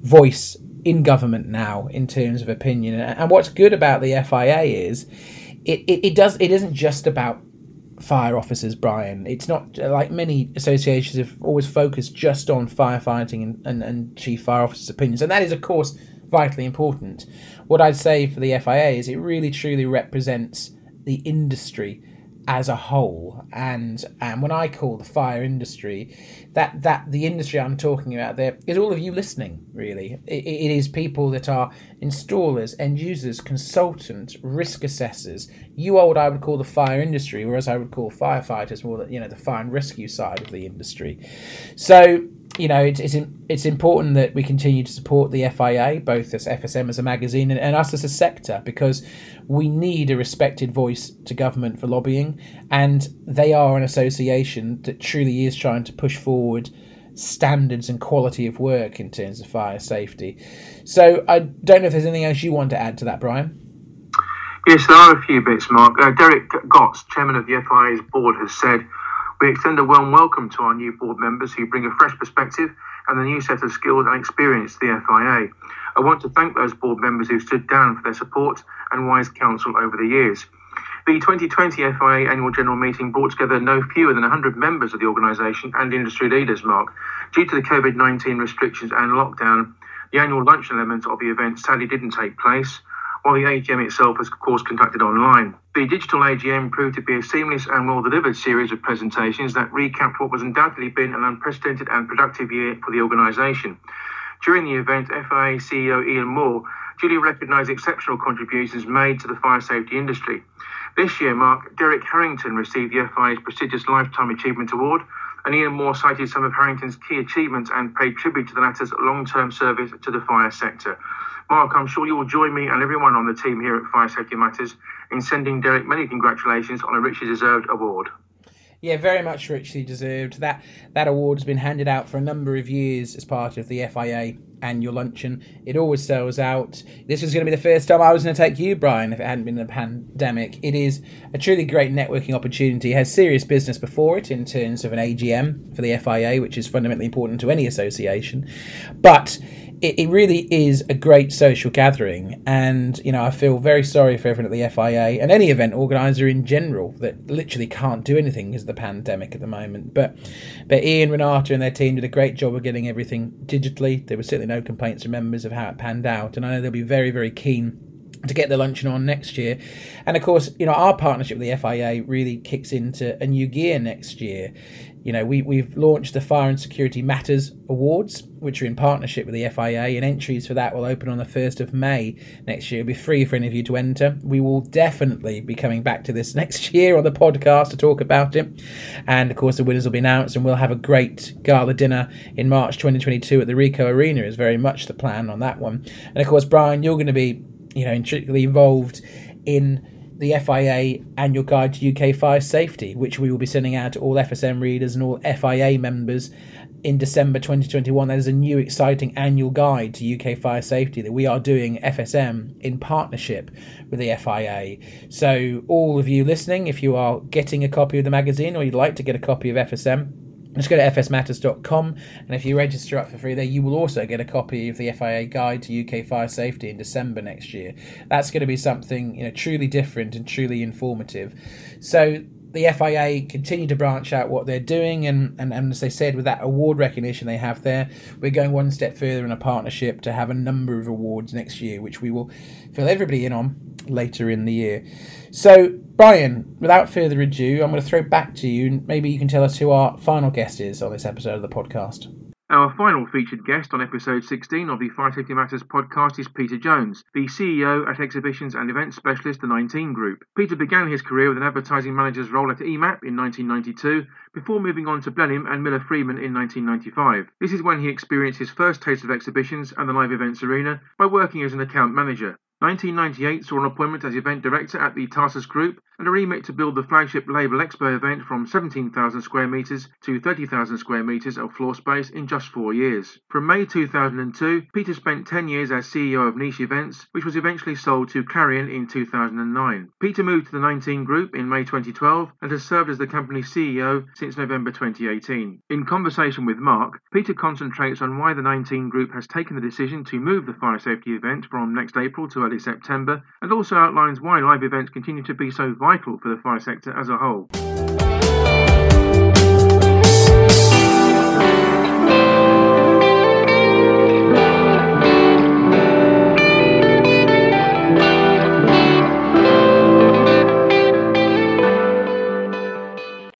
voice in government now in terms of opinion. And what's good about the FIA is it, it, it does it isn't just about fire officers, Brian. It's not like many associations have always focused just on firefighting and, and, and chief fire officers' opinions. And that is of course vitally important. What I'd say for the FIA is it really truly represents the industry as a whole. And and when i call the fire industry that that the industry i'm talking about there is all of you listening really. It, it is people that are installers end users consultants risk assessors. You are what i would call the fire industry whereas i would call firefighters more the, you know the fire and rescue side of the industry. So you know, it's, it's it's important that we continue to support the FIA, both as FSM as a magazine and, and us as a sector, because we need a respected voice to government for lobbying, and they are an association that truly is trying to push forward standards and quality of work in terms of fire safety. So I don't know if there's anything else you want to add to that, Brian. Yes, there are a few bits, Mark. Uh, Derek Gotts, chairman of the FIA's board, has said we extend a warm welcome to our new board members who bring a fresh perspective and a new set of skills and experience to the FIA. I want to thank those board members who stood down for their support and wise counsel over the years. The 2020 FIA annual general meeting brought together no fewer than 100 members of the organisation and industry leaders, Mark. Due to the COVID 19 restrictions and lockdown, the annual luncheon element of the event sadly didn't take place while the AGM itself was, of course, conducted online. The digital AGM proved to be a seamless and well delivered series of presentations that recapped what was undoubtedly been an unprecedented and productive year for the organisation. During the event, FIA CEO Ian Moore duly recognised exceptional contributions made to the fire safety industry. This year, Mark Derek Harrington received the FIA's prestigious Lifetime Achievement Award, and Ian Moore cited some of Harrington's key achievements and paid tribute to the latter's long term service to the fire sector. Mark, I'm sure you will join me and everyone on the team here at Fire Safety Matters in sending Derek many congratulations on a richly deserved award. Yeah, very much richly deserved. That that award has been handed out for a number of years as part of the FIA annual luncheon. It always sells out. This was going to be the first time I was going to take you, Brian, if it hadn't been the pandemic. It is a truly great networking opportunity. It has serious business before it in terms of an AGM for the FIA, which is fundamentally important to any association. But it, it really is a great social gathering, and you know I feel very sorry for everyone at the FIA and any event organizer in general that literally can't do anything because of the pandemic at the moment. But but Ian, Renata, and their team did a great job of getting everything digitally. There were certainly no complaints from members of how it panned out, and I know they'll be very very keen to get the luncheon on next year. And of course, you know, our partnership with the FIA really kicks into a new gear next year. You know, we, we've launched the Fire and Security Matters Awards, which are in partnership with the FIA, and entries for that will open on the 1st of May next year. It'll be free for any of you to enter. We will definitely be coming back to this next year on the podcast to talk about it. And of course, the winners will be announced, and we'll have a great gala dinner in March 2022 at the Ricoh Arena, is very much the plan on that one. And of course, Brian, you're going to be you know, intricately involved in the FIA annual guide to UK fire safety, which we will be sending out to all FSM readers and all FIA members in December 2021. That is a new exciting annual guide to UK fire safety that we are doing FSM in partnership with the FIA. So, all of you listening, if you are getting a copy of the magazine or you'd like to get a copy of FSM, just go to fsmatters.com and if you register up for free there you will also get a copy of the FIA guide to UK fire safety in December next year. That's going to be something you know truly different and truly informative. So the FIA continue to branch out what they're doing, and, and, and as they said, with that award recognition they have there, we're going one step further in a partnership to have a number of awards next year, which we will fill everybody in on later in the year. So, Brian, without further ado, I'm going to throw back to you. Maybe you can tell us who our final guest is on this episode of the podcast. Our final featured guest on episode 16 of the Fire Safety Matters podcast is Peter Jones, the CEO at Exhibitions and Events Specialist, the 19 Group. Peter began his career with an advertising manager's role at EMAP in 1992 before moving on to Blenheim and Miller Freeman in 1995. This is when he experienced his first taste of exhibitions and the live events arena by working as an account manager. 1998 saw an appointment as event director at the Tarsus Group and a remit to build the flagship Labelexpo event from 17,000 square metres to 30,000 square metres of floor space in just four years. From May 2002, Peter spent 10 years as CEO of Niche Events, which was eventually sold to Clarion in 2009. Peter moved to the 19 Group in May 2012 and has served as the company's CEO since November 2018. In conversation with Mark, Peter concentrates on why the 19 Group has taken the decision to move the fire safety event from next April to early September, and also outlines why live events continue to be so vital for the fire sector as a whole.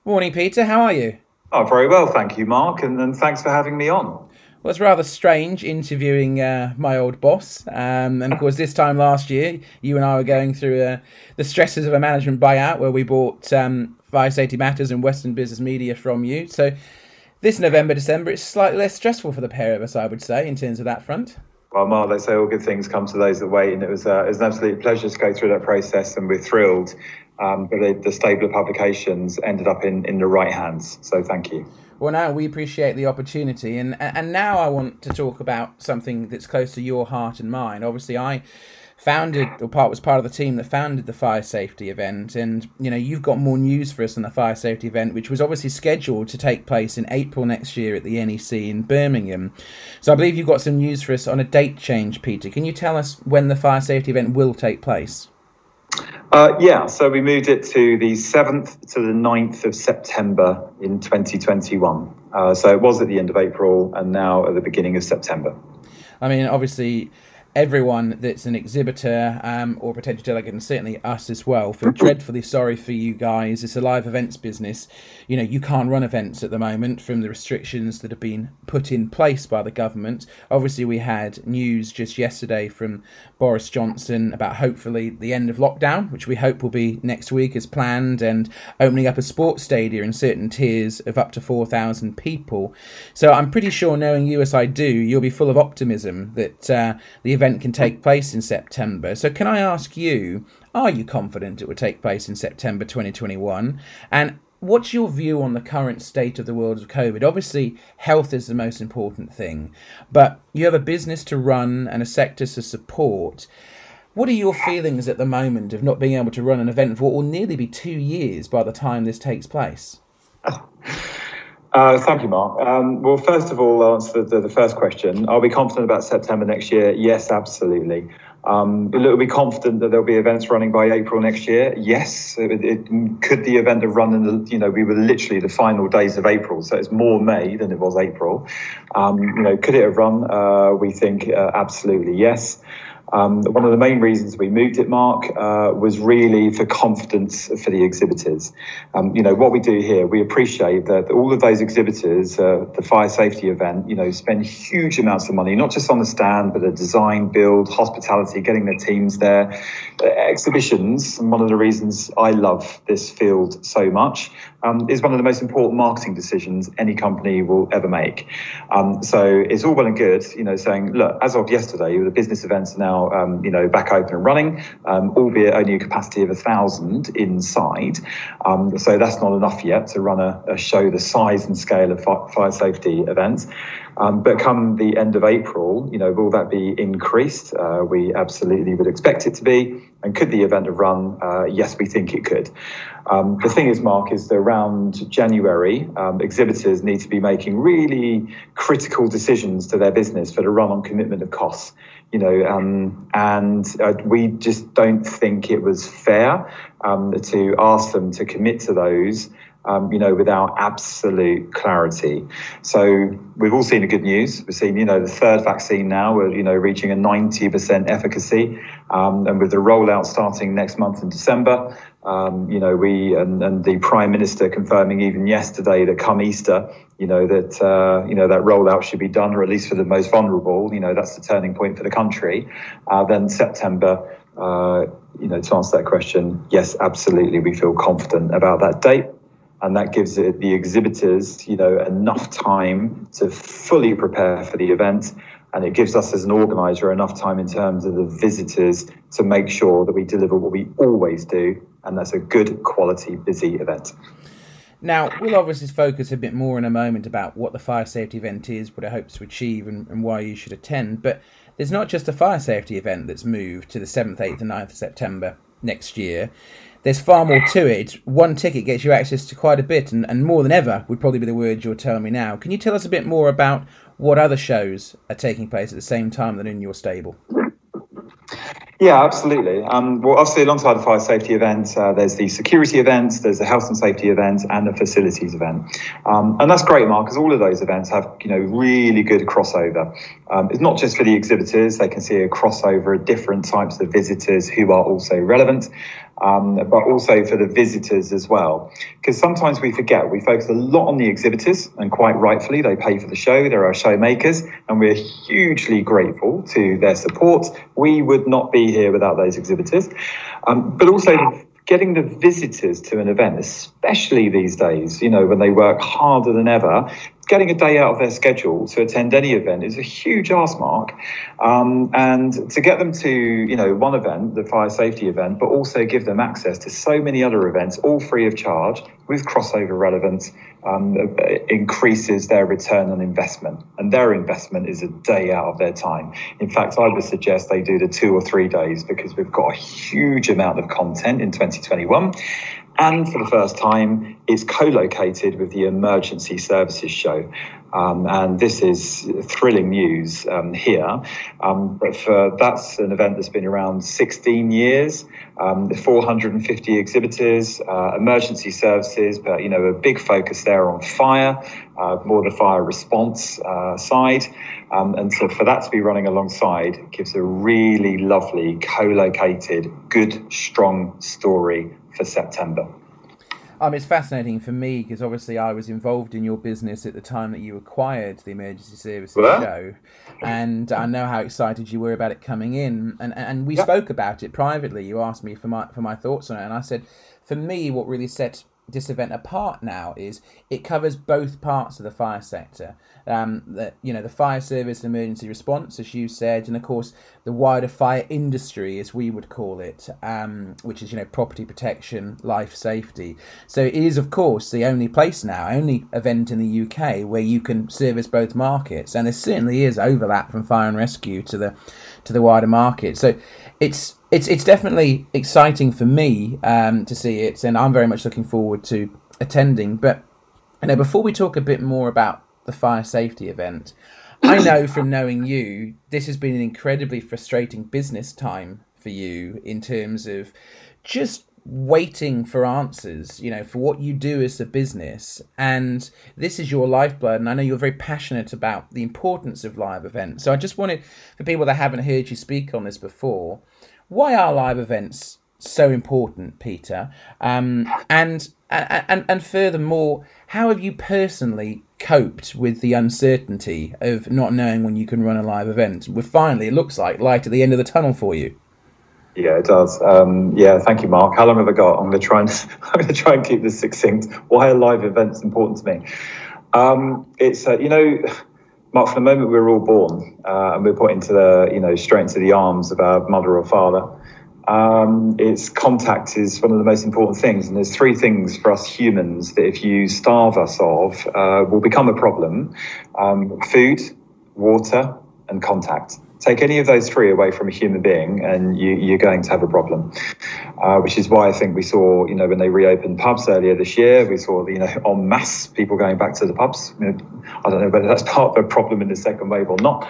Morning, Peter. How are you? Oh, very well, thank you, Mark, and, and thanks for having me on. It's rather strange interviewing uh, my old boss. Um, and of course, this time last year, you and I were going through uh, the stresses of a management buyout where we bought um, Fire Safety Matters and Western Business Media from you. So this November, December, it's slightly less stressful for the pair of us, I would say, in terms of that front. Well, Mark, they say all good things come to those that wait, and it was, uh, it was an absolute pleasure to go through that process, and we're thrilled um, that the, the stable of publications ended up in, in the right hands. So thank you. Well, now we appreciate the opportunity, and and now I want to talk about something that's close to your heart and mine. Obviously, I founded or part was part of the team that founded the fire safety event, and you know you've got more news for us on the fire safety event, which was obviously scheduled to take place in April next year at the NEC in Birmingham. So I believe you've got some news for us on a date change, Peter. Can you tell us when the fire safety event will take place? Uh, yeah, so we moved it to the 7th to the 9th of September in 2021. Uh, so it was at the end of April and now at the beginning of September. I mean, obviously, everyone that's an exhibitor um, or potential delegate, and certainly us as well, feel dreadfully sorry for you guys. It's a live events business. You know, you can't run events at the moment from the restrictions that have been put in place by the government. Obviously, we had news just yesterday from Boris Johnson about hopefully the end of lockdown, which we hope will be next week as planned, and opening up a sports stadium in certain tiers of up to 4,000 people. So I'm pretty sure, knowing you as I do, you'll be full of optimism that uh, the event event can take place in September. So, can I ask you, are you confident it will take place in September 2021? And what's your view on the current state of the world of COVID? Obviously, health is the most important thing, but you have a business to run and a sector to support. What are your feelings at the moment of not being able to run an event for what will nearly be two years by the time this takes place? Uh, thank you, Mark. Um, well, first of all, I'll answer the, the, first question. Are we confident about September next year? Yes, absolutely. Um, will be confident that there'll be events running by April next year? Yes. It, it, could the event have run in the, you know, we were literally the final days of April, so it's more May than it was April. Um, you know, could it have run? Uh, we think uh, absolutely yes. Um, one of the main reasons we moved it, Mark, uh, was really for confidence for the exhibitors. Um, you know, what we do here, we appreciate that all of those exhibitors, uh, the fire safety event, you know, spend huge amounts of money, not just on the stand, but the design, build, hospitality, getting their teams there. Exhibitions, one of the reasons I love this field so much, um, is one of the most important marketing decisions any company will ever make. Um, so it's all well and good, you know, saying, look, as of yesterday, the business events are now, um, you know, back open and running, um, albeit only a capacity of a thousand inside. Um, so that's not enough yet to run a, a show the size and scale of fire safety events. Um, but come the end of April, you know, will that be increased? Uh, we absolutely would expect it to be. And could the event have run? Uh, yes, we think it could. Um, the thing is, Mark, is that around January, um, exhibitors need to be making really critical decisions to their business for the run on commitment of costs. You know, um, and uh, we just don't think it was fair um, to ask them to commit to those um, you know, without absolute clarity. So we've all seen the good news. We've seen, you know, the third vaccine now, we're, you know, reaching a 90% efficacy. Um, and with the rollout starting next month in December, um, you know, we and, and, the Prime Minister confirming even yesterday that come Easter, you know, that, uh, you know, that rollout should be done, or at least for the most vulnerable, you know, that's the turning point for the country. Uh, then September, Uh, you know, to answer that question, yes, absolutely, we feel confident about that date and that gives it, the exhibitors, you know, enough time to fully prepare for the event, and it gives us as an organizer enough time in terms of the visitors to make sure that we deliver what we always do, and that's a good quality, busy event. Now, we'll obviously focus a bit more in a moment about what the fire safety event is, what it hopes to achieve, and, and why you should attend. But there's not just a fire safety event that's moved to the 7th, 8th, and 9th of September next year there's far more to it. One ticket gets you access to quite a bit, and, and more than ever would probably be the word you're telling me now. Can you tell us a bit more about what other shows are taking place at the same time than in your stable? Yeah, absolutely. Um, well, obviously, alongside the fire safety event, uh, there's the security event, there's the health and safety event, and the facilities event. Um, and that's great, Mark, because all of those events have, you know, really good crossover. Um, it's not just for the exhibitors; they can see a crossover of different types of visitors who are also relevant um, but also for the visitors as well. Because sometimes we forget, we focus a lot on the exhibitors, and quite rightfully, they pay for the show, they're our show makers, and we're hugely grateful to their support. We would not be here without those exhibitors. Um, but also, getting the visitors to an event, especially these days, you know, when they work harder than ever, getting a day out of their schedule to attend any event is a huge ask mark. Um, and to get them to, you know, one event, the fire safety event, but also give them access to so many other events, all free of charge with crossover relevance, um, increases their return on investment. And their investment is a day out of their time. In fact, I would suggest they do the two or three days because we've got a huge amount of content in 2021. And for the first time, it's co located with the Emergency Services Show. Um, and this is thrilling news um, here. Um, but for, that's an event that's been around 16 years. Um, 450 exhibitors, uh, emergency services, but you know a big focus there on fire, uh, more the fire response uh, side, um, and so for that to be running alongside gives a really lovely co-located, good, strong story for September. Um, it's fascinating for me because obviously I was involved in your business at the time that you acquired the emergency services well, show, and I know how excited you were about it coming in. And and we spoke about it privately. You asked me for my for my thoughts on it, and I said, for me, what really set this event apart now is it covers both parts of the fire sector. Um, the, you know, the fire service emergency response, as you said, and of course the wider fire industry, as we would call it, um, which is you know property protection, life safety. So it is, of course, the only place now, only event in the UK where you can service both markets, and there certainly is overlap from fire and rescue to the to the wider market. So it's it's it's definitely exciting for me um, to see it, and I'm very much looking forward to attending. But you know, before we talk a bit more about the fire safety event, I know from knowing you, this has been an incredibly frustrating business time for you in terms of just waiting for answers, you know, for what you do as a business. And this is your lifeblood. And I know you're very passionate about the importance of live events. So I just wanted, for people that haven't heard you speak on this before, why are live events so important, Peter? Um, and, and and furthermore, how have you personally coped with the uncertainty of not knowing when you can run a live event? With finally, it looks like light at the end of the tunnel for you. Yeah, it does. Um, yeah, thank you, Mark. How long have I got? I'm going to try and I'm going to try and keep this succinct. Why are live events important to me? Um, it's uh, you know Mark, from the moment we were all born uh, and we are put into the, you know, straight into the arms of our mother or father, um, it's contact is one of the most important things. And there's three things for us humans that if you starve us of, uh, will become a problem um, food, water, and contact. Take any of those three away from a human being, and you, are going to have a problem. Uh, which is why I think we saw, you know, when they reopened pubs earlier this year, we saw, you know, en masse people going back to the pubs. You know, I don't know whether that's part of the problem in the second wave or not.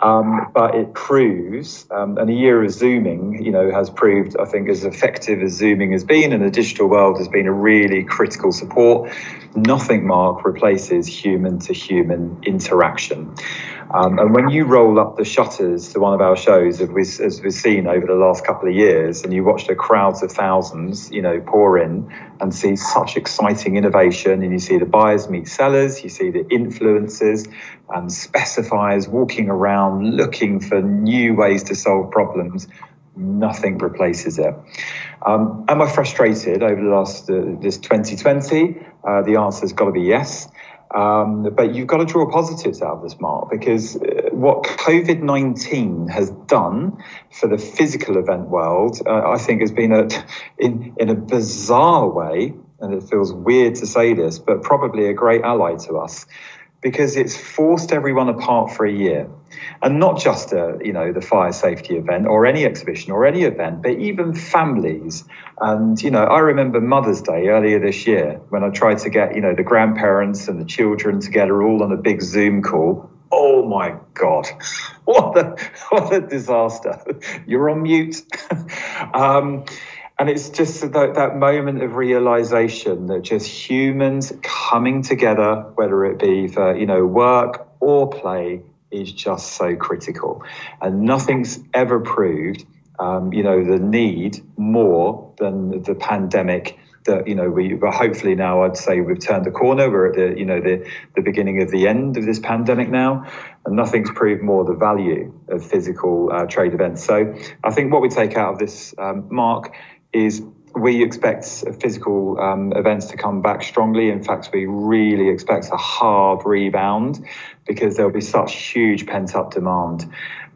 Um, but it proves, um, and a year of Zooming, you know, has proved, I think, as effective as Zooming has been, and the digital world has been a really critical support. Nothing, Mark, replaces human to human interaction. Um, and when you roll up the shutters to one of our shows, as we've, as we've seen over the last couple of years, and you watch the crowds of thousands, you know, pour in and see such exciting innovation, and you see the buyers meet sellers, you see the influencers and specifiers walking around looking for new ways to solve problems, nothing replaces it. Um, am I frustrated over the last uh, this 2020? Uh, the answer has got to be yes. Um, but you've got to draw positives out of this, Mark, because uh, what COVID 19 has done for the physical event world, uh, I think, has been a, in, in a bizarre way, and it feels weird to say this, but probably a great ally to us because it's forced everyone apart for a year and not just a, you know the fire safety event or any exhibition or any event but even families. And you know i remember mother's day earlier this year when i tried to get you know the grandparents and the children together all on a big zoom call. Oh my god. What a what a disaster. You're on mute. Um, and it's just that, that moment of realization that just humans coming together, whether it be for, you know, work or play, is just so critical. And nothing's ever proved, um, you know, the need more than the pandemic that you know we but hopefully now I'd say we've turned the corner. We're at the you know the the beginning of the end of this pandemic now, and nothing's proved more the value of physical uh, trade events. So I think what we take out of this, um, Mark, is we expect physical um, events to come back strongly. In fact, we really expect a hard rebound because there'll be such huge pent up demand.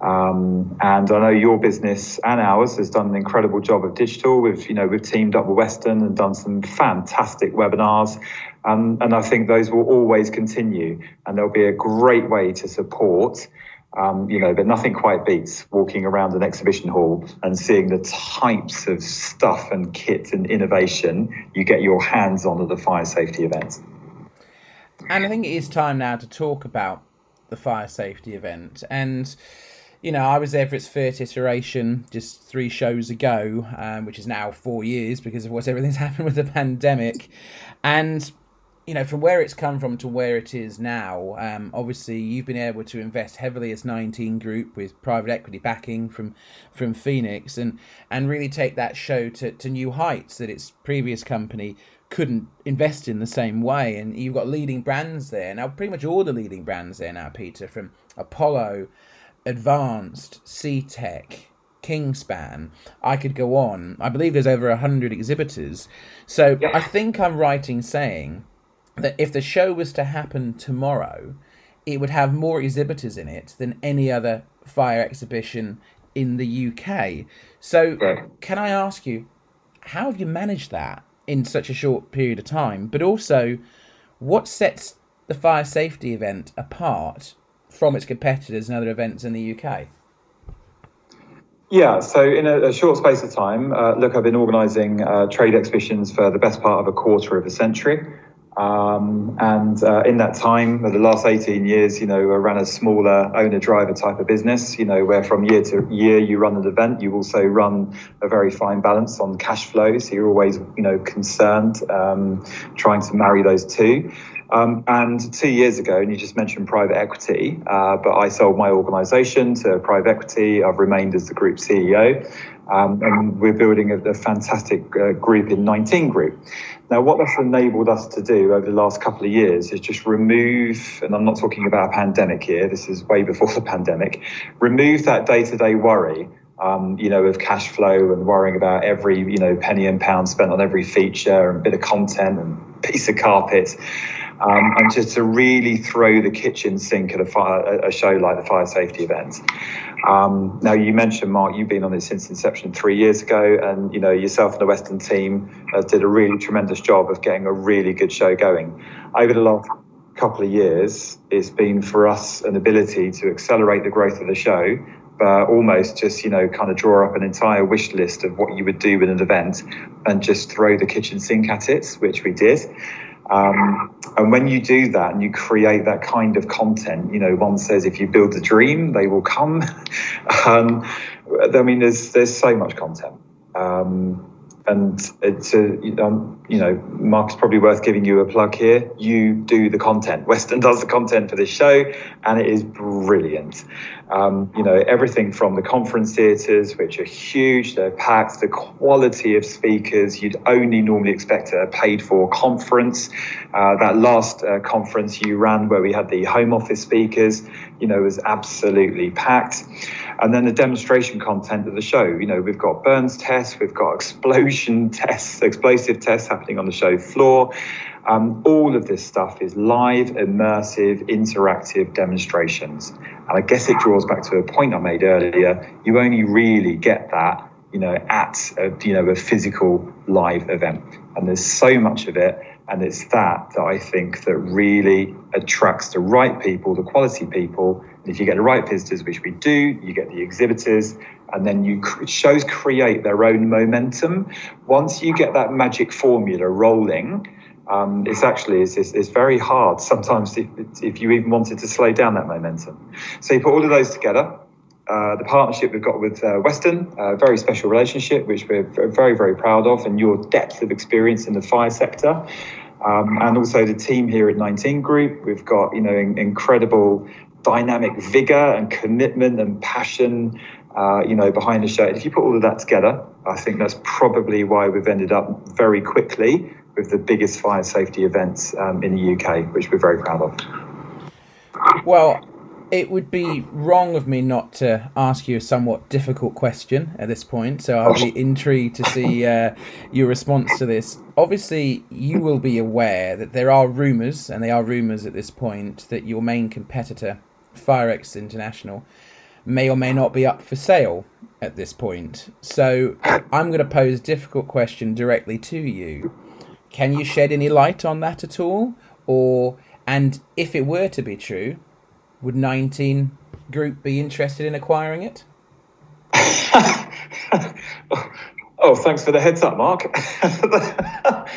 Um, and I know your business and ours has done an incredible job of digital. We've, you know, we've teamed up with Western and done some fantastic webinars. Um, and I think those will always continue. And there'll be a great way to support um, you know, but nothing quite beats walking around an exhibition hall and seeing the types of stuff and kit and innovation you get your hands on at the fire safety events. and I think it is time now to talk about the fire safety event. And, you know, I was there for its first iteration just three shows ago, um, which is now four years because of what everything's happened with the pandemic. And, you know, from where it's come from to where it is now, um, obviously you've been able to invest heavily as 19 Group with private equity backing from from Phoenix and and really take that show to, to new heights that its previous company couldn't invest in the same way. And you've got leading brands there now, pretty much all the leading brands there now, Peter, from Apollo, Advanced, C-TEC, Kingspan. I could go on. I believe there's over a hundred exhibitors. So yeah. I think I'm right in saying that if the show was to happen tomorrow, it would have more exhibitors in it than any other fire exhibition in the UK. So, yeah. can I ask you, how have you managed that? in such a short period of time, but also what sets the fire safety event apart from its competitors and other events in the UK? Yeah, so in a, a short space of time, uh, look, I've been organising uh, trade exhibitions for the best part of a quarter of a century. Um, and uh, in that time, the last 18 years, you know, I ran a smaller owner driver type of business, you know, where from year to year you run an event, you also run a very fine balance on cash flow. So you're always, you know, concerned, um, trying to marry those two. Um, and two years ago, and you just mentioned private equity, uh, but I sold my organization to private equity. I've remained as the group CEO. Um, and we're building a, a fantastic uh, group in 19 Group. Now, what that's enabled us to do over the last couple of years is just remove, and I'm not talking about a pandemic here, this is way before the pandemic, remove that day to day worry. Um, you know, of cash flow and worrying about every, you know, penny and pound spent on every feature and bit of content and piece of carpet. Um, and just to really throw the kitchen sink at a, fire, a show like the fire safety event. Um, now, you mentioned, Mark, you've been on this since inception three years ago, and you know yourself and the Western team uh, did a really tremendous job of getting a really good show going. Over the last couple of years, it's been for us an ability to accelerate the growth of the show, but almost just you know kind of draw up an entire wish list of what you would do with an event, and just throw the kitchen sink at it, which we did. Um, and when you do that and you create that kind of content, you know, one says if you build the dream, they will come. um, I mean, there's there's so much content. Um, and it's a, um, you know, Mark's probably worth giving you a plug here. You do the content. Western does the content for this show, and it is brilliant. Um, you know, everything from the conference theatres, which are huge, they're packed, the quality of speakers you'd only normally expect at a paid for conference. Uh, that last uh, conference you ran where we had the home office speakers, you know, was absolutely packed. And then the demonstration content of the show. You know, we've got burns tests, we've got explosion tests, explosive tests happening on the show floor. Um, all of this stuff is live, immersive, interactive demonstrations. And I guess it draws back to a point I made earlier. You only really get that, you know, at a, you know a physical live event, and there's so much of it. And it's that that I think that really attracts the right people, the quality people. And if you get the right visitors, which we do, you get the exhibitors, and then you shows create their own momentum. Once you get that magic formula rolling, um, it's actually it's, it's, it's, very hard sometimes if, if you even wanted to slow down that momentum. So you put all of those together. Uh, the partnership we've got with uh, Western, a very special relationship, which we're very, very proud of, and your depth of experience in the fire sector. Um, and also the team here at 19 Group. We've got, you know, in, incredible dynamic vigor and commitment and passion, uh, you know, behind the show. If you put all of that together, I think that's probably why we've ended up very quickly with the biggest fire safety events um, in the UK, which we're very proud of. Well, it would be wrong of me not to ask you a somewhat difficult question at this point, so I'll be intrigued to see uh, your response to this. Obviously, you will be aware that there are rumours, and they are rumours at this point, that your main competitor, Firex International, may or may not be up for sale at this point. So I'm going to pose a difficult question directly to you. Can you shed any light on that at all? Or and if it were to be true, would 19 Group be interested in acquiring it? oh, thanks for the heads up, Mark.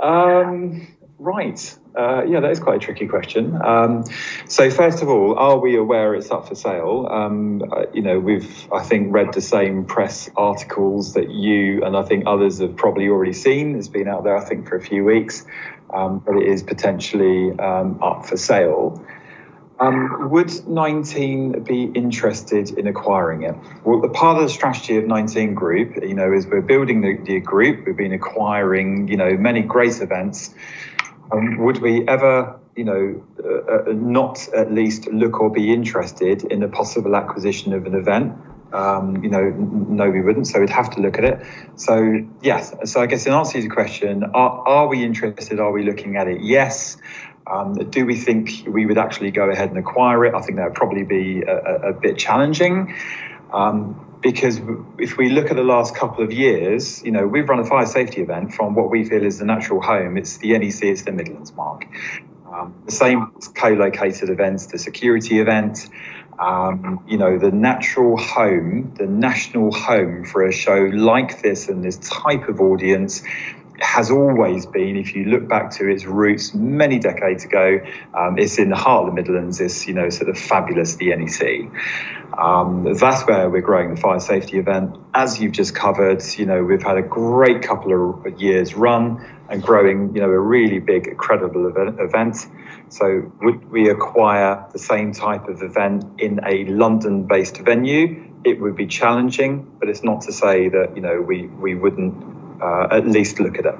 um, right. Uh, yeah, that is quite a tricky question. Um, so, first of all, are we aware it's up for sale? Um, uh, you know, we've, I think, read the same press articles that you and I think others have probably already seen. It's been out there, I think, for a few weeks, um, but it is potentially um, up for sale. Um, would 19 be interested in acquiring it? Well, the part of the strategy of 19 Group, you know, is we're building the, the group. We've been acquiring, you know, many great events. Um, would we ever, you know, uh, uh, not at least look or be interested in a possible acquisition of an event? Um, you know, no, we wouldn't. So we'd have to look at it. So yes. So I guess in answer to your question, are, are we interested? Are we looking at it? Yes. Um, do we think we would actually go ahead and acquire it? I think that would probably be a, a bit challenging. Um, because if we look at the last couple of years, you know, we've run a fire safety event from what we feel is the natural home. It's the NEC, it's the Midlands mark. Um, the same co-located events, the security event, um, you know, the natural home, the national home for a show like this and this type of audience has always been, if you look back to its roots many decades ago, um, it's in the heart of the Midlands. It's you know sort of fabulous the NEC. Um, that's where we're growing the fire safety event. As you've just covered, you know we've had a great couple of years run and growing, you know, a really big, credible event. So would we acquire the same type of event in a London-based venue? It would be challenging, but it's not to say that you know we we wouldn't uh, at least look at it.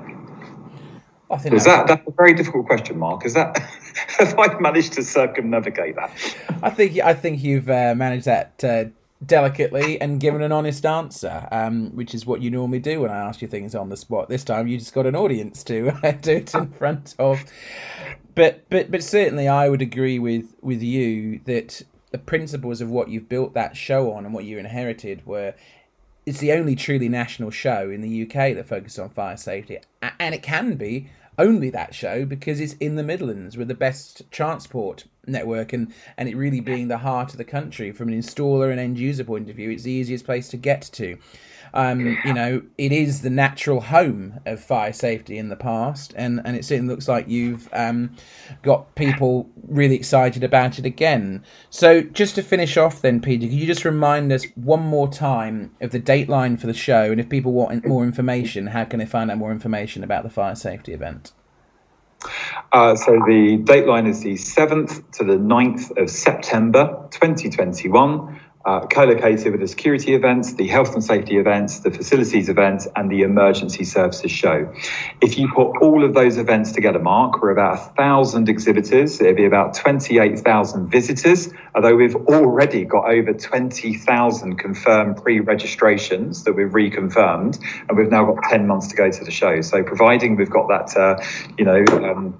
I think is that that's a very difficult question, Mark? Is that have I managed to circumnavigate that? I think I think you've uh, managed that uh, delicately and given an honest answer, um, which is what you normally do when I ask you things on the spot. This time you just got an audience to do it in front of. But but but certainly I would agree with with you that the principles of what you've built that show on and what you inherited were it's the only truly national show in the UK that focuses on fire safety, and it can be only that show because it's in the Midlands with the best transport network and, and it really being the heart of the country from an installer and end user point of view, it's the easiest place to get to. Um, you know, it is the natural home of fire safety in the past, and, and it certainly looks like you've um, got people really excited about it again. So, just to finish off, then, Peter, could you just remind us one more time of the dateline for the show, and if people want more information, how can they find out more information about the fire safety event? Uh, so the dateline is the 7th to the 9th of September 2021 uh, co-located with the security events, the health and safety events, the facilities events, and the emergency services show. If you put all of those events together, Mark, we're about a thousand exhibitors. It'd be about 28,000 visitors, although we've already got over 20,000 confirmed pre-registrations that we've reconfirmed, and we've now got 10 months to go to the show. So providing we've got that, uh, you know, um,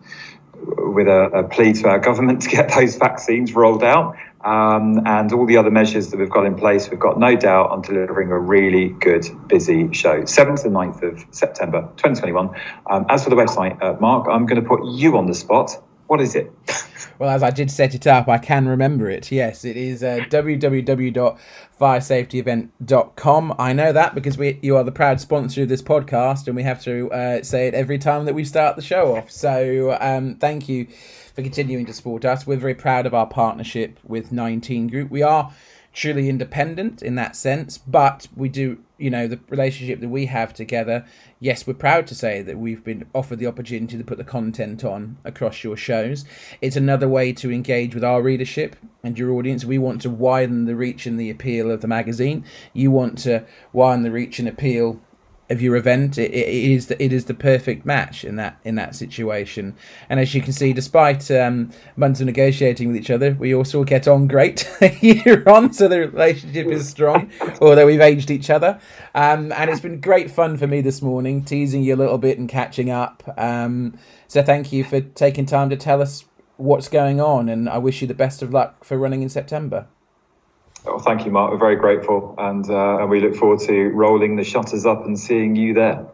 with a, a, plea to our government to get those vaccines rolled out, um, and all the other measures that we've got in place, we've got no doubt on delivering a really good, busy show. 7th to 9th of September 2021. Um, as for the website, uh, Mark, I'm going to put you on the spot. What is it? well, as I did set it up, I can remember it. Yes, it is uh, www.firesafetyevent.com. I know that because we you are the proud sponsor of this podcast, and we have to uh, say it every time that we start the show off. So, um, thank you for continuing to support us. We're very proud of our partnership with 19 Group. We are truly independent in that sense, but we do, you know, the relationship that we have together. Yes, we're proud to say that we've been offered the opportunity to put the content on across your shows. It's another way to engage with our readership and your audience. We want to widen the reach and the appeal of the magazine. You want to widen the reach and appeal of your event. It, it is the, it is the perfect match in that in that situation. And as you can see, despite um, months of negotiating with each other, we also get on great year on. So the relationship is strong, although we've aged each other. Um, and it's been great fun for me this morning, teasing you a little bit and catching up. Um, so thank you for taking time to tell us what's going on, and I wish you the best of luck for running in September. Well, thank you, Mark. We're very grateful, and uh, and we look forward to rolling the shutters up and seeing you there.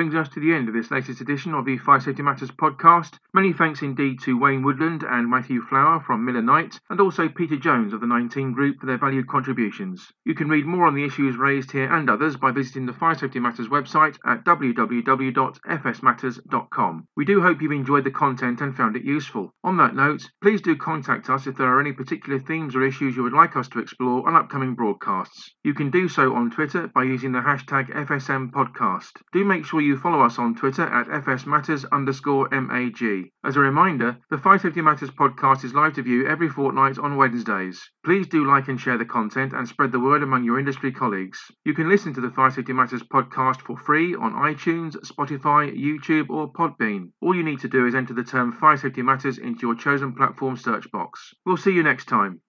Brings us to the end of this latest edition of the Fire Safety Matters podcast. Many thanks indeed to Wayne Woodland and Matthew Flower from Miller Knight, and also Peter Jones of the 19 Group for their valued contributions. You can read more on the issues raised here and others by visiting the Fire Safety Matters website at www.fsmatters.com. We do hope you've enjoyed the content and found it useful. On that note, please do contact us if there are any particular themes or issues you would like us to explore on upcoming broadcasts. You can do so on Twitter by using the hashtag FSM Podcast. Do make sure you follow us on Twitter at FSMatters underscore MAG. As a reminder, the Fire Safety Matters podcast is live to view every fortnight on Wednesdays. Please do like and share the content and spread the word among your industry colleagues. You can listen to the Fire Safety Matters podcast for free on iTunes, Spotify, YouTube, or Podbean. All you need to do is enter the term Fire Safety Matters into your chosen platform search box. We'll see you next time.